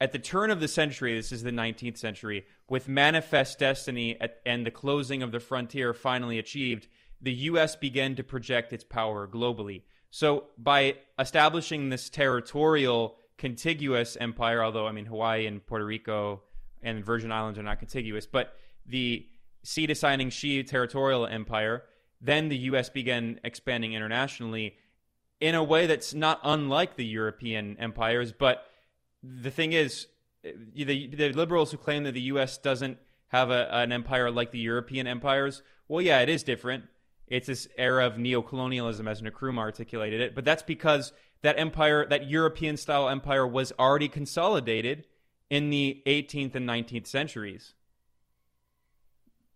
at the turn of the century, this is the 19th century, with manifest destiny at, and the closing of the frontier finally achieved, the U.S. began to project its power globally. So, by establishing this territorial contiguous empire, although I mean Hawaii and Puerto Rico and Virgin Islands are not contiguous, but the seat assigning she territorial empire, then the U.S. began expanding internationally in a way that's not unlike the European empires, but the thing is, eh, the, the liberals who claim that the U.S. doesn't have a, an empire like the European empires, well, yeah, it is different. It's this era of neo-colonialism, as Nkrumah articulated it, but that's because that empire, that European-style empire, was already consolidated in the 18th and 19th centuries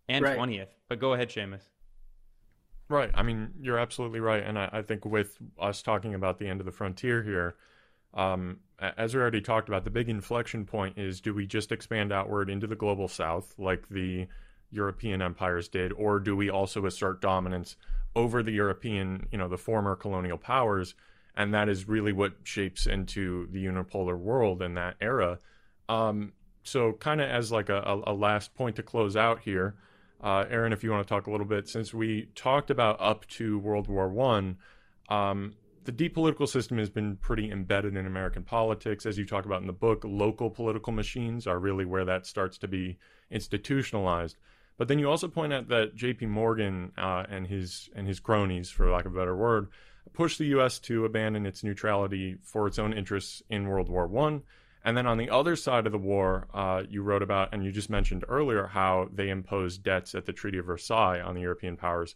and right. 20th. But go ahead, Seamus. Right. I mean, you're absolutely right, and I, I think with us talking about the end of the frontier here um, as we already talked about, the big inflection point is do we just expand outward into the global south like the European empires did, or do we also assert dominance over the European, you know, the former colonial powers? And that is really what shapes into the unipolar world in that era. Um, so, kind of as like a, a, last point to close out here, uh, Aaron, if you want to talk a little bit, since we talked about up to World War One, um, the deep political system has been pretty embedded in American politics. As you talk about in the book, local political machines are really where that starts to be institutionalized. But then you also point out that J.P. Morgan uh, and his and his cronies, for lack of a better word, pushed the U.S. to abandon its neutrality for its own interests in World War One. And then on the other side of the war, uh, you wrote about, and you just mentioned earlier, how they imposed debts at the Treaty of Versailles on the European powers.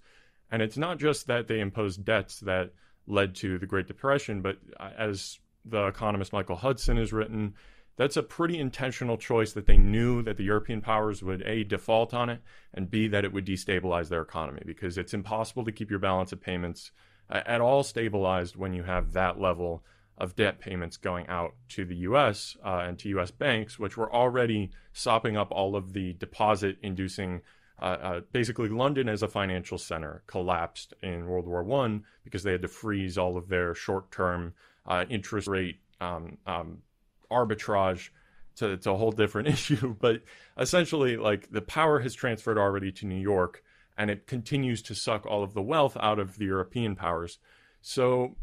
And it's not just that they imposed debts that led to the Great Depression. But uh, as the economist Michael Hudson has written, that's a pretty intentional choice that they knew that the European powers would A, default on it, and B, that it would destabilize their economy because it's impossible to keep your balance of payments uh, at all stabilized when you have that level of debt payments going out to the US uh, and to US banks, which were already sopping up all of the deposit inducing uh, uh, basically London as a financial center collapsed in World War One because they had to freeze all of their short-term uh, interest rate um, um, arbitrage. To, a whole different <laughs> issue, but essentially, like the power has transferred already to New York, and it continues to suck all of the wealth out of the European powers. So,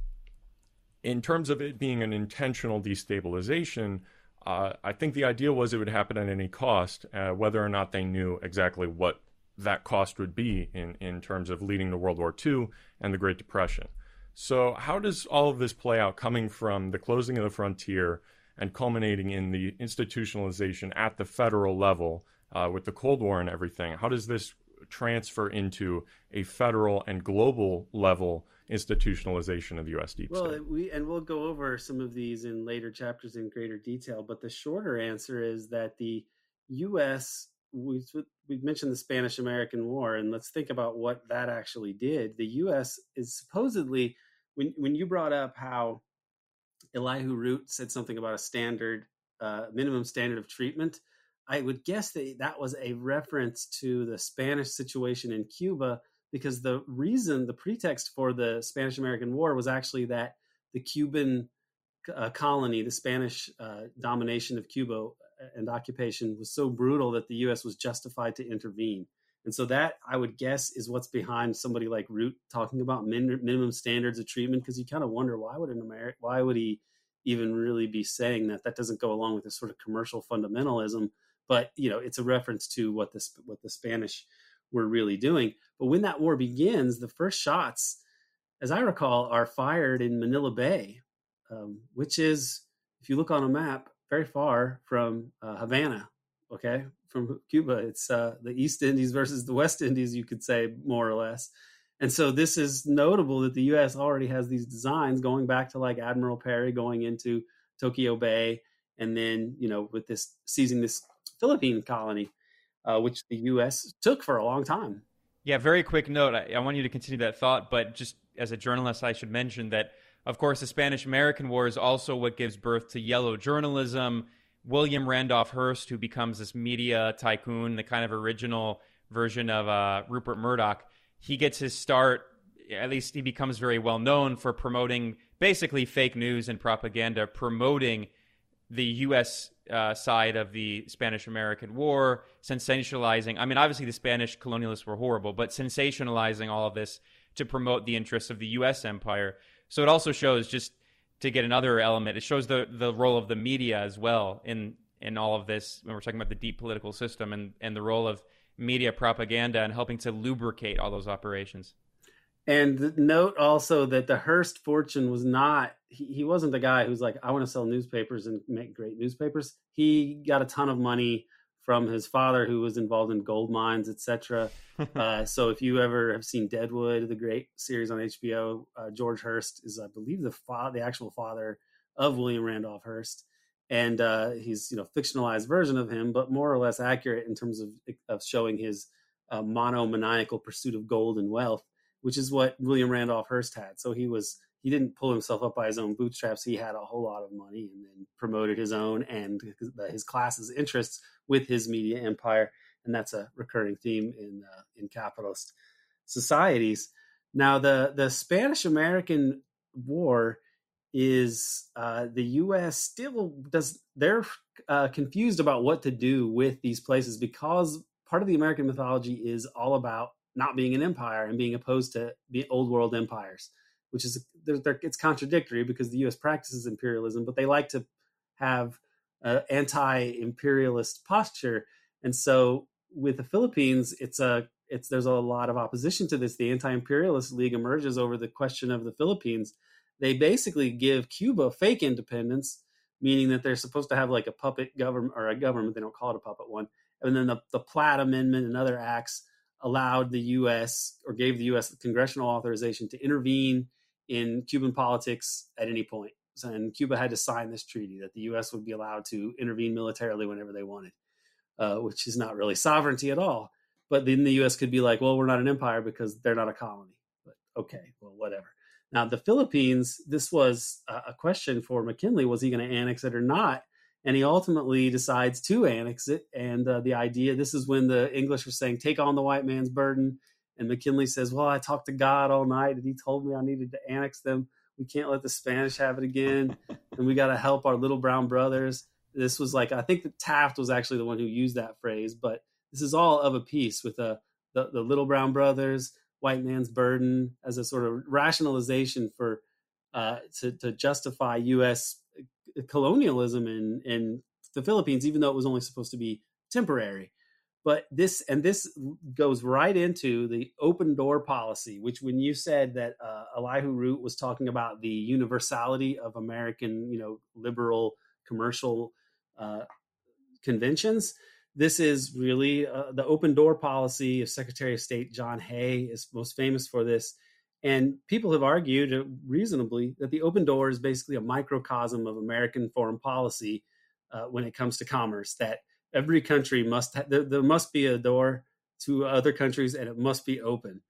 in terms of it being an intentional destabilization, uh, I think the idea was it would happen at any cost, uh, whether or not they knew exactly what that cost would be in, in terms of leading to World War II and the Great Depression. So, how does all of this play out coming from the closing of the frontier and culminating in the institutionalization at the federal level uh, with the Cold War and everything? How does this transfer into a federal and global level institutionalization of the U.S. deep well, state? Well, we and we'll go over some of these in later chapters in greater detail. But the shorter answer is that the U.S. We we mentioned the Spanish American War, and let's think about what that actually did. The U.S. is supposedly when when you brought up how Elihu Root said something about a standard uh, minimum standard of treatment. I would guess that that was a reference to the Spanish situation in Cuba because the reason, the pretext for the Spanish American War was actually that the Cuban uh, colony, the Spanish uh, domination of Cuba uh, and occupation was so brutal that the U.S. was justified to intervene. And so that I would guess is what's behind somebody like Root talking about min- minimum standards of treatment because you kind of wonder why would an American why would he even really be saying that that doesn't go along with this sort of commercial fundamentalism but you know it's a reference to what the what the Spanish were really doing. But when that war begins, the first shots, as I recall, are fired in Manila Bay, um, which is, if you look on a map, very far from uh, Havana. Okay, from Cuba, it's uh, the East Indies versus the West Indies, you could say more or less. And so this is notable that the U.S. already has these designs going back to like Admiral Perry going into Tokyo Bay, and then you know with this seizing this Philippine colony uh, which the U.S. took for a long time. Yeah, very quick note. I, I, want you to continue that thought, but just as a journalist, I should mention that, of course, the Spanish American War is also what gives birth to yellow journalism. William Randolph Hearst, who becomes this media tycoon, the kind of original version of uh, Rupert Murdoch, he gets his start. At least he becomes very well known for promoting basically fake news and propaganda, promoting the U.S. Uh, side of the Spanish American War, sensationalizing. I mean, obviously the Spanish colonialists were horrible, but sensationalizing all of this to promote the interests of the U.S. empire. So it also shows, just to get another element, it shows the the role of the media as well in in all of this. When we're talking about the deep political system and and the role of media propaganda and helping to lubricate all those operations. And note also that the Hearst fortune was not, he, he wasn't the guy who's like, I want to sell newspapers and make great newspapers. He got a ton of money from his father who was involved in gold mines, etc. <laughs> uh, so if you ever have seen Deadwood, the great series on HBO, uh, George Hearst is, I believe, the fa- the actual father of William Randolph Hearst, and uh, he's you know fictionalized version of him, but more or less accurate in terms of of showing his uh, monomaniacal pursuit of gold and wealth which is what William Randolph Hearst had. So he was he didn't pull himself up by his own bootstraps. He had a whole lot of money and then promoted his own and his class's interests with his media empire, and that's a recurring theme in uh, in capitalist societies. Now, the the Spanish American War is uh, the U.S. still does they're uh, confused about what to do with these places because part of the American mythology is all about not being an empire and being opposed to old world empires, which is they're, they're, it's contradictory because the U.S. practices imperialism, but they like to have an anti-imperialist posture, and so with the Philippines, it's a it's there's a lot of opposition to this. The anti-imperialist league emerges over the question of the Philippines. They basically give Cuba fake independence, meaning that they're supposed to have like a puppet government or a government. They don't call it a puppet one. And then the, the Platt Amendment and other acts allowed the U.S. or gave the U.S. congressional authorization to intervene in Cuban politics at any point. And Cuba had to sign this treaty that the U.S. would be allowed to intervene militarily whenever they wanted, uh, which is not really sovereignty at all. But then the U.S. could be like, well, we're not an empire because they're not a colony. But okay, well, whatever. Now, the Philippines, this was a question for McKinley was he going to annex it or not? And he ultimately decides to annex it. And uh, the idea this is when the English were saying, take on the white man's burden. And McKinley says, Well, I talked to God all night and he told me I needed to annex them. We can't let the Spanish have it again. <laughs> and we got to help our little brown brothers. This was like, I think that Taft was actually the one who used that phrase, but this is all of a piece with the, the, the little brown brothers, white man's burden as a sort of rationalization for uh, to, to justify U.S. colonialism in, in the Philippines, even though it was only supposed to be temporary. But this and this goes right into the open door policy, which when you said that uh, Elihu Root was talking about the universality of American, you know, liberal commercial uh, conventions, this is really uh, the open door policy of Secretary of State John Hay is most famous for this. And people have argued uh, reasonably that the open door is basically a microcosm of American foreign policy uh, when it comes to commerce. That every country must ha- there, there, must be a door to other countries, and it must be open.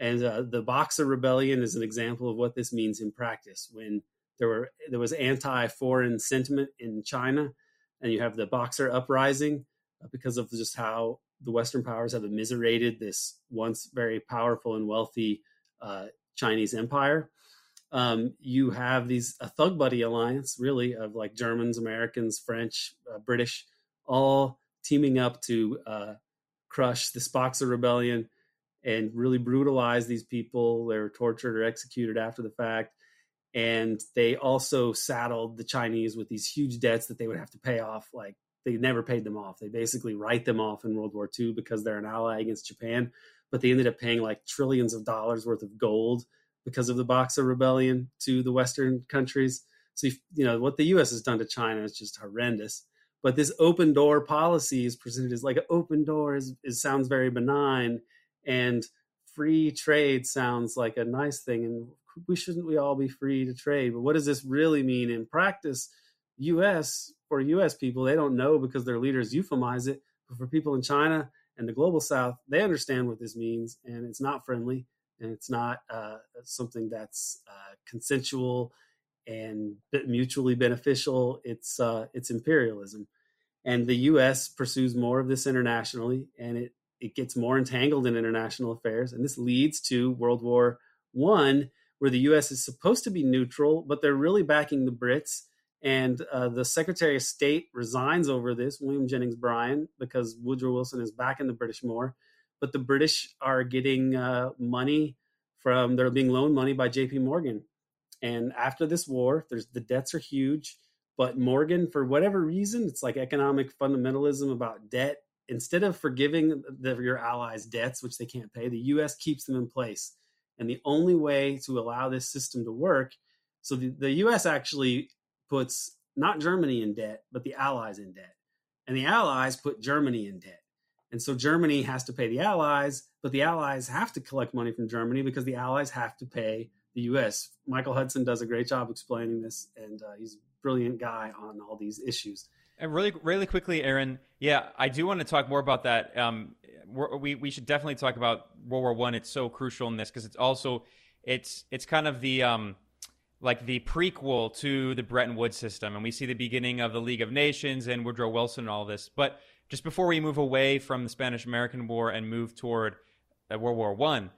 And uh, the Boxer Rebellion is an example of what this means in practice. When there were there was anti-foreign sentiment in China, and you have the Boxer uprising uh, because of just how the Western powers have immiserated this once very powerful and wealthy uh, Chinese empire. Um, you have these a thug buddy alliance, really, of like Germans, Americans, French, uh, British, all teaming up to uh, crush this Boxer rebellion and really brutalize these people. They were tortured or executed after the fact. And they also saddled the Chinese with these huge debts that they would have to pay off. Like they never paid them off. They basically write them off in World War II because they're an ally against Japan but they ended up paying like trillions of dollars worth of gold because of the Boxer Rebellion to the Western countries. So, you know, what the U.S. has done to China is just horrendous. But this open door policy is presented as like an open door is, is sounds very benign, and free trade sounds like a nice thing. And we shouldn't we all be free to trade? But what does this really mean in practice? U.S. for U.S. people, they don't know because their leaders euphemize it. But for people in China, and the global south they understand what this means and it's not friendly and it's not uh, something that's uh, consensual and mutually beneficial. It's uh, it's imperialism. And the us pursues more of this internationally and it it gets more entangled in international affairs and this leads to world war one where the us is supposed to be neutral but they're really backing the brits and uh, the Secretary of State resigns over this, William Jennings Bryan, because Woodrow Wilson is back in the British more. But the British are getting uh, money from, they're being loaned money by JP Morgan. And after this war, there's the debts are huge. But Morgan, for whatever reason, it's like economic fundamentalism about debt. Instead of forgiving the, your allies' debts, which they can't pay, the U.S. keeps them in place. And the only way to allow this system to work so the, the U.S. actually puts not Germany in debt, but the Allies in debt. And the Allies put Germany in debt. And so Germany has to pay the Allies, but the Allies have to collect money from Germany because the Allies have to pay the U.S. Michael Hudson does a great job explaining this, and uh, he's a brilliant guy on all these issues. And really, really quickly, Aaron, yeah, I do want to talk more about that. Um, we we should definitely talk about World War One. It's so crucial in this because it's also it's it's kind of the um, like the prequel to the Bretton Woods system, and we see the beginning of the League of Nations and Woodrow Wilson and all this. But just before we move away from the Spanish-American War and move toward uh, World War One,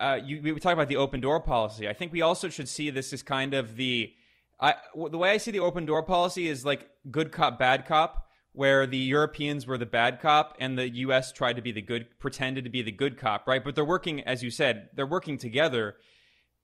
uh, you, we talk about the open door policy. I think we also should see this as kind of the I, the way I see the open door policy is like good cop, bad cop, where the Europeans were the bad cop and the U.S. tried to be the good, pretended to be the good cop, right? But they're working, as you said, they're working together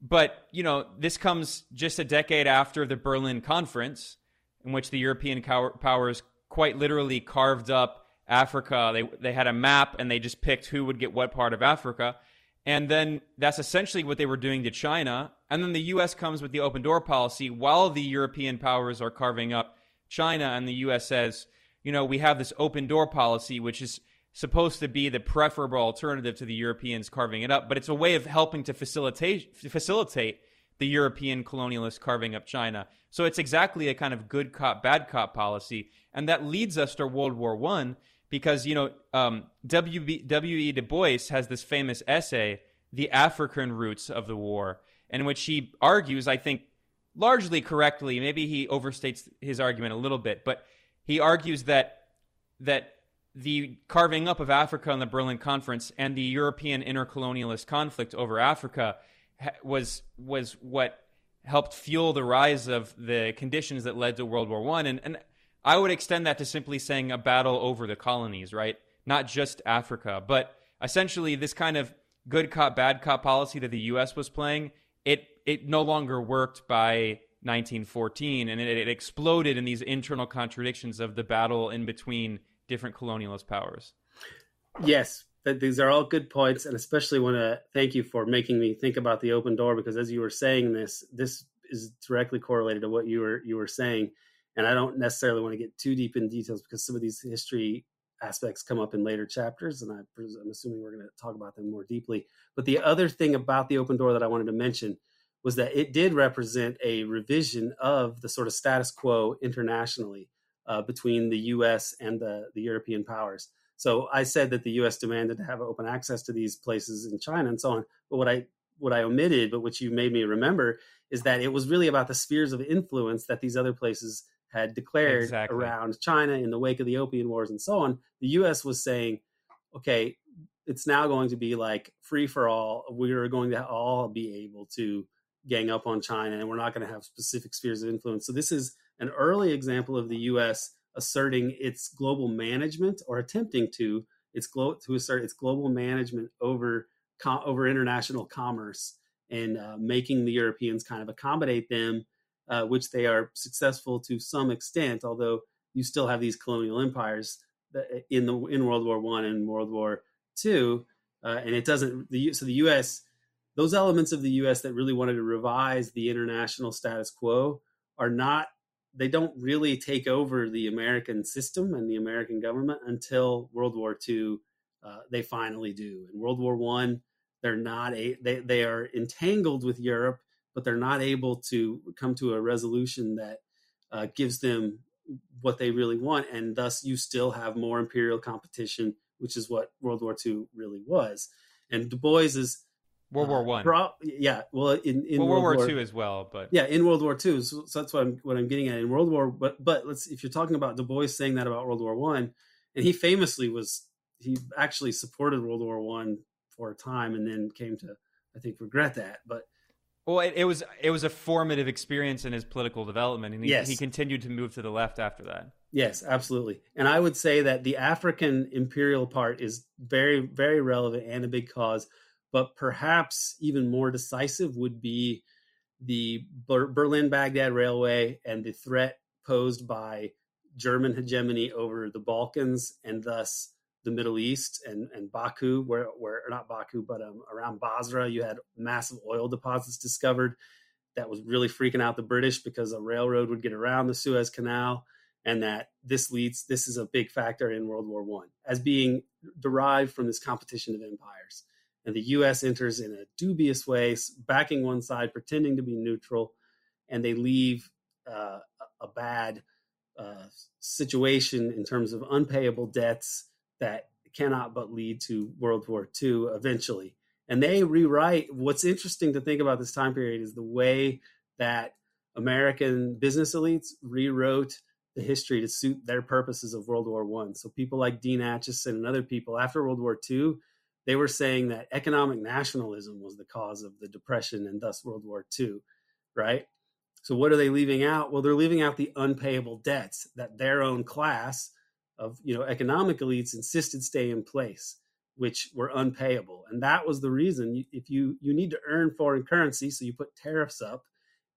but, you know, this comes just a decade after the Berlin Conference, in which the European powers quite literally carved up Africa. They, they had a map and they just picked who would get what part of Africa. And then that's essentially what they were doing to China. And then the US comes with the open door policy while the European powers are carving up China. And the US says, you know, we have this open door policy, which is supposed to be the preferable alternative to the Europeans carving it up, but it's a way of helping to facilitate facilitate the European colonialists carving up China. So it's exactly a kind of good cop bad cop policy, and that leads us to World War One because you know um, W. W. E. Du Bois has this famous essay, "The African Roots of the War," in which he argues, I think largely correctly, maybe he overstates his argument a little bit, but he argues that that the carving up of Africa in the Berlin Conference and the European intercolonialist conflict over Africa was was what helped fuel the rise of the conditions that led to World War One. And, and I would extend that to simply saying a battle over the colonies, right? Not just Africa, but essentially this kind of good cop, bad cop policy that the U.S. was playing. It it no longer worked by 1914, and it, it exploded in these internal contradictions of the battle in between different colonialist powers. Yes, these are all good points, and especially want to thank you for making me think about the open door because as you were saying this, this is directly correlated to what you were you were saying, and I don't necessarily want to get too deep in details because some of these history aspects come up in later chapters, and I, I'm assuming we're going to talk about them more deeply. But the other thing about the open door that I wanted to mention was that it did represent a revision of the sort of status quo internationally uh, between the U.S. and the, the European powers. So I said that the U.S. demanded to have open access to these places in China and so on. But what I what I omitted, but which you made me remember, is that it was really about the spheres of influence that these other places had declared exactly. around China in the wake of the Opium Wars and so on. The U.S. was saying, okay, it's now going to be like free for all. We are going to all be able to gang up on China, and we're not going to have specific spheres of influence. So this is an early example of the U.S. asserting its global management or attempting to its glo- to assert its global management over co- over international commerce and uh, making the Europeans kind of accommodate them, uh, which they are successful to some extent. Although you still have these colonial empires in the in World War One and World War Two, uh, and it doesn't. The so the U.S. Those elements of the U.S. that really wanted to revise the international status quo are not they don't really take over the American system and the American government until World War II. Uh, they finally do. In World War One, they're not a they they are entangled with Europe, but they're not able to come to a resolution that uh, gives them what they really want, and thus you still have more imperial competition, which is what World War II really was. And Du Bois is World War uh, One. Pro- yeah, well, in, in well, World, World War Two as well, but yeah, in World War Two. So, so, that's what I'm what I'm getting at in World War. But but let's if you're talking about Du Bois saying that about World War One, and he famously was he actually supported World War One for a time, and then came to I think regret that. But well, it, it, was it was a formative experience in his political development, and he, yes. he continued to move to the left after that. Yes, absolutely. And I would say that the African imperial part is very very relevant and a big cause but perhaps even more decisive would be the Ber- Berlin Baghdad Railway and the threat posed by German hegemony over the Balkans and thus the Middle East and, and Baku, where, where not Baku, but um, around Basra, you had massive oil deposits discovered that was really freaking out the British because a railroad would get around the Suez Canal, and that this leads this is a big factor in World War One as being derived from this competition of empires and the U.S. enters in a dubious way, backing one side, pretending to be neutral, and they leave uh, a bad uh, situation in terms of unpayable debts that cannot but lead to World War II eventually. And they rewrite. What's interesting to think about this time period is the way that American business elites rewrote the history to suit their purposes of World War One. So people like Dean Acheson and other people after World War II they were saying that economic nationalism was the cause of the depression and thus World War II, right? So what are they leaving out? Well, they're leaving out the unpayable debts that their own class of you know economic elites insisted stay in place, which were unpayable, and that was the reason. If you you need to earn foreign currency, so you put tariffs up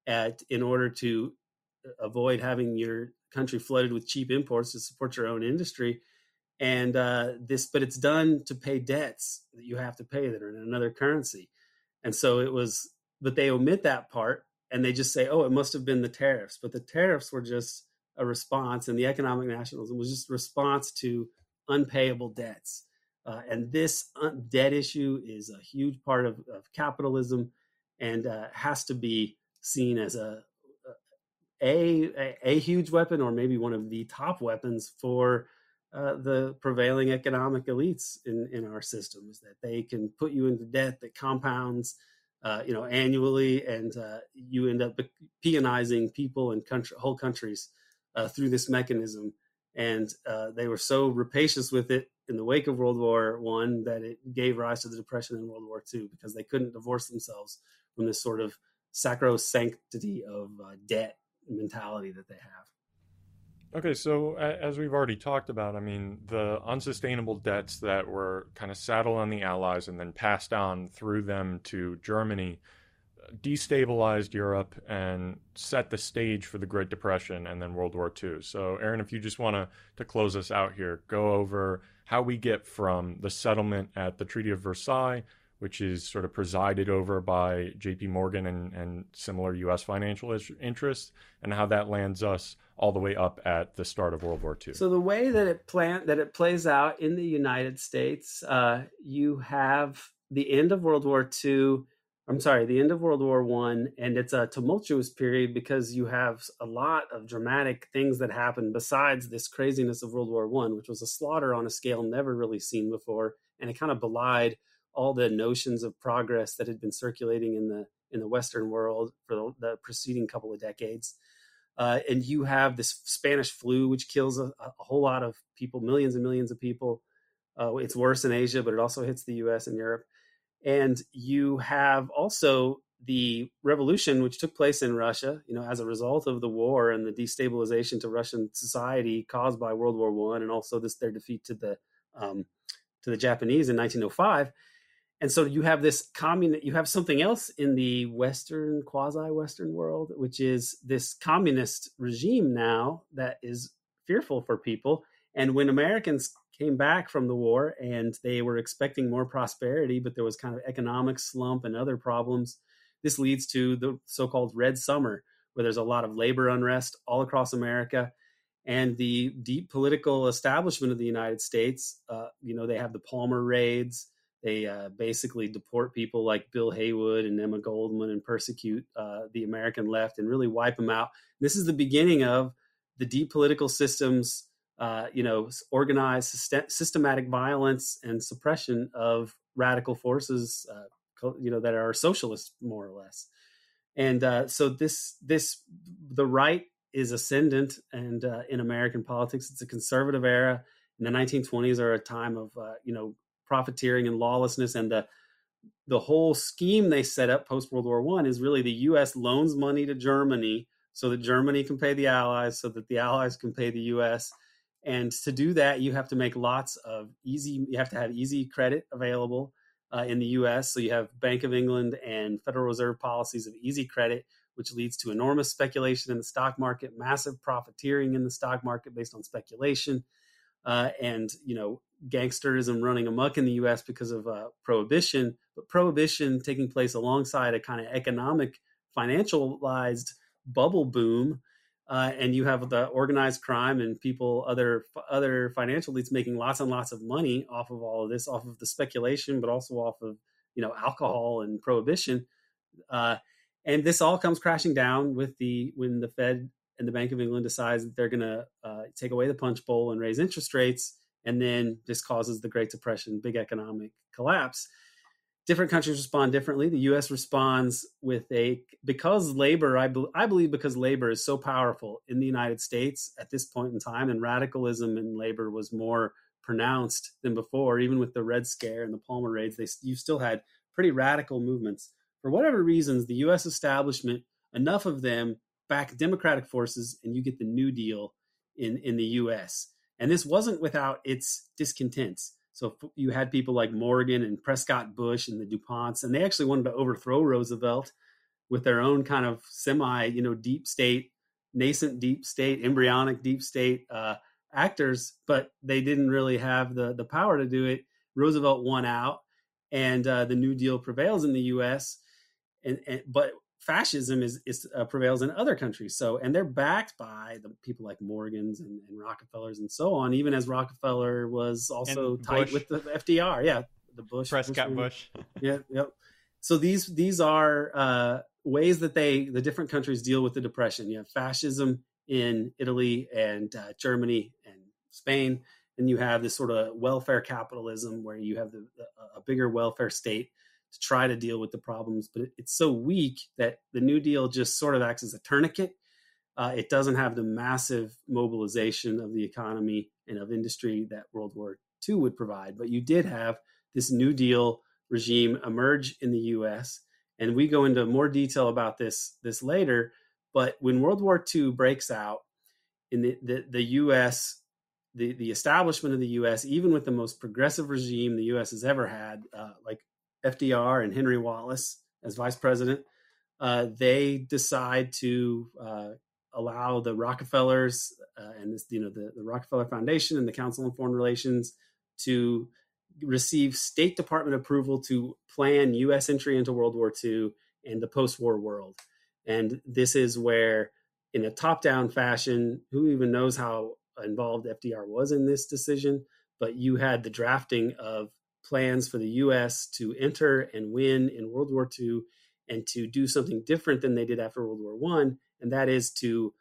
at in order to uh, avoid having your country flooded with cheap imports to support your own industry and uh, this but it's done to pay debts that you have to pay that are in another currency. And so it was but they omit that part and they just say oh it must have been the tariffs. But the tariffs were just a response and the economic nationalism was just a response to unpayable debts. Uh, and this debt issue is a huge part of, of capitalism and uh, has to be seen as a, a, a a huge weapon or maybe one of the top weapons for uh, the prevailing economic elites in, in our system is that they can put you into debt that compounds, uh, you know, annually, and uh, you end up peonizing people and country, whole countries uh, through this mechanism. and uh, they were so rapacious with it in the wake of World War One that it gave rise to the Depression in World War Two because they couldn't divorce themselves from this sort of sacrosanctity of uh, debt mentality that they have. Okay, so as we've already talked about, I mean, the unsustainable debts that were kind of saddled on the Allies and then passed on through them to Germany destabilized Europe and set the stage for the Great Depression and then World War II. So, Aaron, if you just want to to close us out here, go over how we get from the settlement at the Treaty of Versailles, which is sort of presided over by J.P. Morgan and, and similar U.S. financial interests, and how that lands us all the way up at the start of World War II. So the way that it plan that it plays out in the United States, uh, you have the end of World War II I'm sorry, the end of World War One, and it's a tumultuous period because you have a lot of dramatic things that happen besides this craziness of World War One, which was a slaughter on a scale never really seen before, and it kind of belied all the notions of progress that had been circulating in the in the Western world for the, the preceding couple of decades. Uh, and you have this Spanish flu, which kills a, a, whole lot of people, millions and millions of people. Uh, it's worse in Asia, but it also hits the U.S. and Europe and you have also the revolution which took place in Russia, you know, as a result of the war and the destabilization to Russian society caused by World War One, and also this their defeat to the um, to the Japanese in 1905. And so you have this commun you have something else in the Western quasi-Western world, which is this communist regime now that is fearful for people. And when Americans came back from the war and they were expecting more prosperity, but there was kind of economic slump and other problems. This leads to the so called Red Summer, where there's a lot of labor unrest all across America. And the deep political establishment of the United States, uh, you know, they have the Palmer raids. They uh, basically deport people like Bill Haywood and Emma Goldman and persecute uh, the American left and really wipe them out. This is the beginning of the deep political systems uh, you know, organized systematic violence and suppression of radical forces, uh, you know, that are socialist more or less. And uh, so this this the right is ascendant, and uh, in American politics, it's a conservative era. In the 1920s are a time of uh, you know profiteering and lawlessness, and the the whole scheme they set up post World War One is really the U.S. loans money to Germany so that Germany can pay the Allies, so that the Allies can pay the U.S and to do that, you have to make lots of easy, you have to have easy credit available uh, in the US. So you have Bank of England and Federal Reserve policies of easy credit, which leads to enormous speculation in the stock market, massive profiteering in the stock market based on speculation. Uh, and you know gangsterism running amok in the U.S. because of uh, prohibition, but prohibition taking place alongside a kind of economic, financialized bubble boom uh, and you have the organized crime and people, other other financial elites making lots and lots of money off of all of this, off of the speculation, but also off of you know alcohol and prohibition. Uh, and this all comes crashing down with the when the Fed and the Bank of England decides that they're going to uh, take away the punch bowl and raise interest rates, and then this causes the Great Depression, big economic collapse different countries respond differently. The U.S. responds with a because labor. I, be, I believe because labor is so powerful in the United States at this point in time, and radicalism in labor was more pronounced than before. Even with the Red Scare and the Palmer raids, they you still had pretty radical movements. For whatever reasons, the U.S. establishment, enough of them back democratic forces, and you get the New Deal in in the U.S. And this wasn't without its discontents so you had people like Morgan and Prescott Bush and the DuPonts, and they actually wanted to overthrow Roosevelt with their own kind of semi, you know, deep state, nascent deep state, embryonic deep state uh, actors, but they didn't really have the the power to do it. Roosevelt won out, and uh, the New Deal prevails in the U.S. And, and but fascism is, is uh, prevails in other countries. So, and they're backed by the people like Morgans and, and Rockefellers and so on. Even as Rockefeller was also Bush. with the FDR, yeah, the Bush, Prescott Bush, Bush. <laughs> yeah, yep. So these these are uh, ways that they the different countries deal with the depression. You have fascism in Italy and uh, Germany and Spain, and you have this sort of welfare capitalism where you have the, a bigger welfare state to try to deal with the problems, but it's so weak that the New Deal just sort of acts as a tourniquet Uh, it doesn't have the massive mobilization of the economy and of industry that World War II would provide. But you did have this New Deal regime emerge in the U.S. And we go into more detail about this this later. But when World War II breaks out, in the, the, the U.S., the, the establishment of the U.S., even with the most progressive regime the U.S. has ever had, uh, like FDR and Henry Wallace as vice president, uh, they decide to uh, allow the Rockefellers uh, and this, you know, the, the Rockefeller Foundation and the Council on Foreign Relations to receive State Department approval to plan U.S. entry into World War II and the post-war world. And this is where, in a top-down fashion, who even knows how involved FDR was in this decision? But you had the drafting of plans for the U.S. to enter and win in World War II and to do something different than they did after World War One, and that is to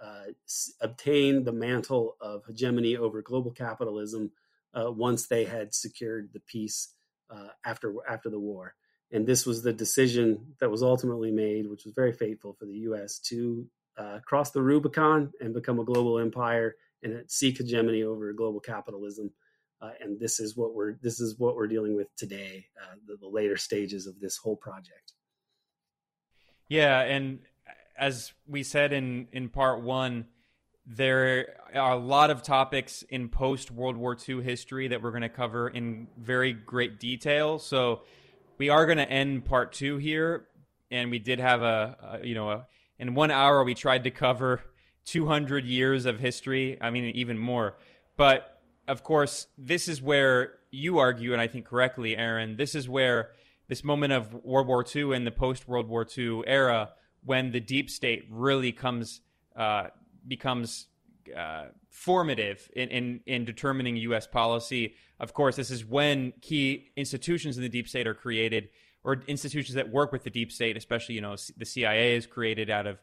uh, obtain the mantle of hegemony over global capitalism uh, once they had secured the peace uh, after after the war. And this was the decision that was ultimately made, which was very fateful for the U.S. to uh, cross the Rubicon and become a global empire and seek hegemony over global capitalism. Uh, and this is what we're this is what we're dealing with today, uh, the, the later stages of this whole project. Yeah, and as we said in in part one, there are a lot of topics in post World War II history that we're going to cover in very great detail. So we are going to end part two here, and we did have a, a you know a, in one hour we tried to cover 200 years of history. I mean even more, but of course this is where you argue, and I think correctly, Aaron. This is where this moment of World War II and the post World War II era, when the deep state really comes. Uh, becomes uh, formative in, in, in determining U.S. policy. Of course, this is when key institutions in the deep state are created, or institutions that work with the deep state, especially you know the CIA is created out of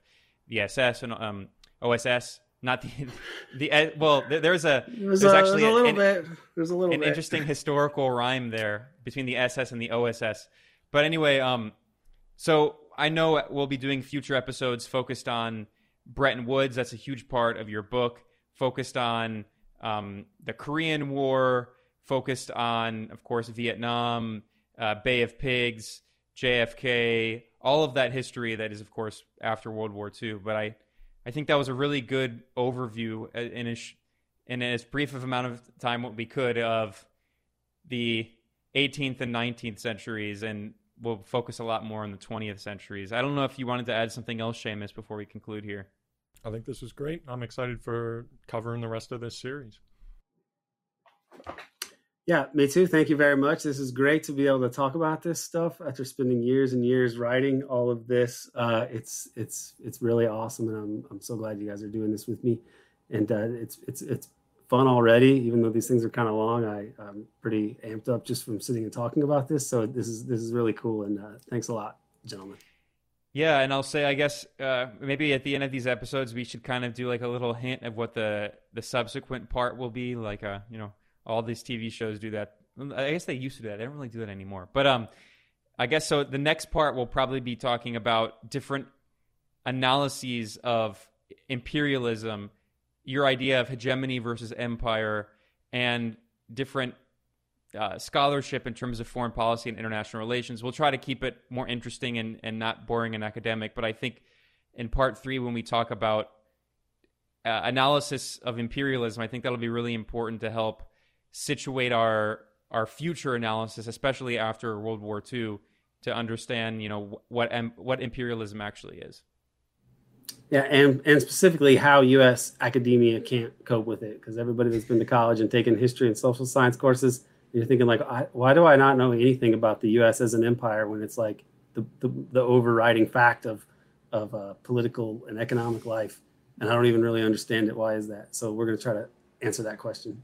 the SS and um, OSS. Not the the uh, well. There's a there's, there's actually a, a little an, bit there's a little an bit. interesting historical rhyme there between the SS and the OSS. But anyway, um, so I know we'll be doing future episodes focused on Bretton Woods. That's a huge part of your book, focused on um, the Korean War, focused on, of course, Vietnam, uh, Bay of Pigs, JFK, all of that history that is, of course, after World War II. But I, I think that was a really good overview uh, in, a, in as brief of amount of time what we could of the 18th and 19th centuries and we'll focus a lot more on the 20th centuries. I don't know if you wanted to add something else, Seamus, before we conclude here. I think this was great. I'm excited for covering the rest of this series. Yeah, me too. Thank you very much. This is great to be able to talk about this stuff after spending years and years writing all of this. Uh, it's it's it's really awesome, and I'm I'm so glad you guys are doing this with me. And uh, it's it's it's fun already, even though these things are kind of long. I, I'm pretty amped up just from sitting and talking about this. So this is this is really cool, and uh, thanks a lot, gentlemen. Yeah, and I'll say, I guess uh, maybe at the end of these episodes, we should kind of do like a little hint of what the the subsequent part will be. Like, uh, you know, all these TV shows do that. I guess they used to do that. They don't really do that anymore. But um, I guess so. The next part will probably be talking about different analyses of imperialism, your idea of hegemony versus empire, and different uh, scholarship in terms of foreign policy and international relations. We'll try to keep it more interesting and, and not boring and academic. But I think in part three, when we talk about uh, analysis of imperialism, I think that'll be really important to help situate our our future analysis, especially after World War II, to understand you know what what imperialism actually is. Yeah, and and specifically how U.S. academia can't cope with it, because everybody that's been to college and taken history and social science courses you're thinking like, why do I not know anything about the U.S. as an empire when it's like the the, the overriding fact of of uh, political and economic life, and I don't even really understand it. Why is that? So we're going to try to answer that question.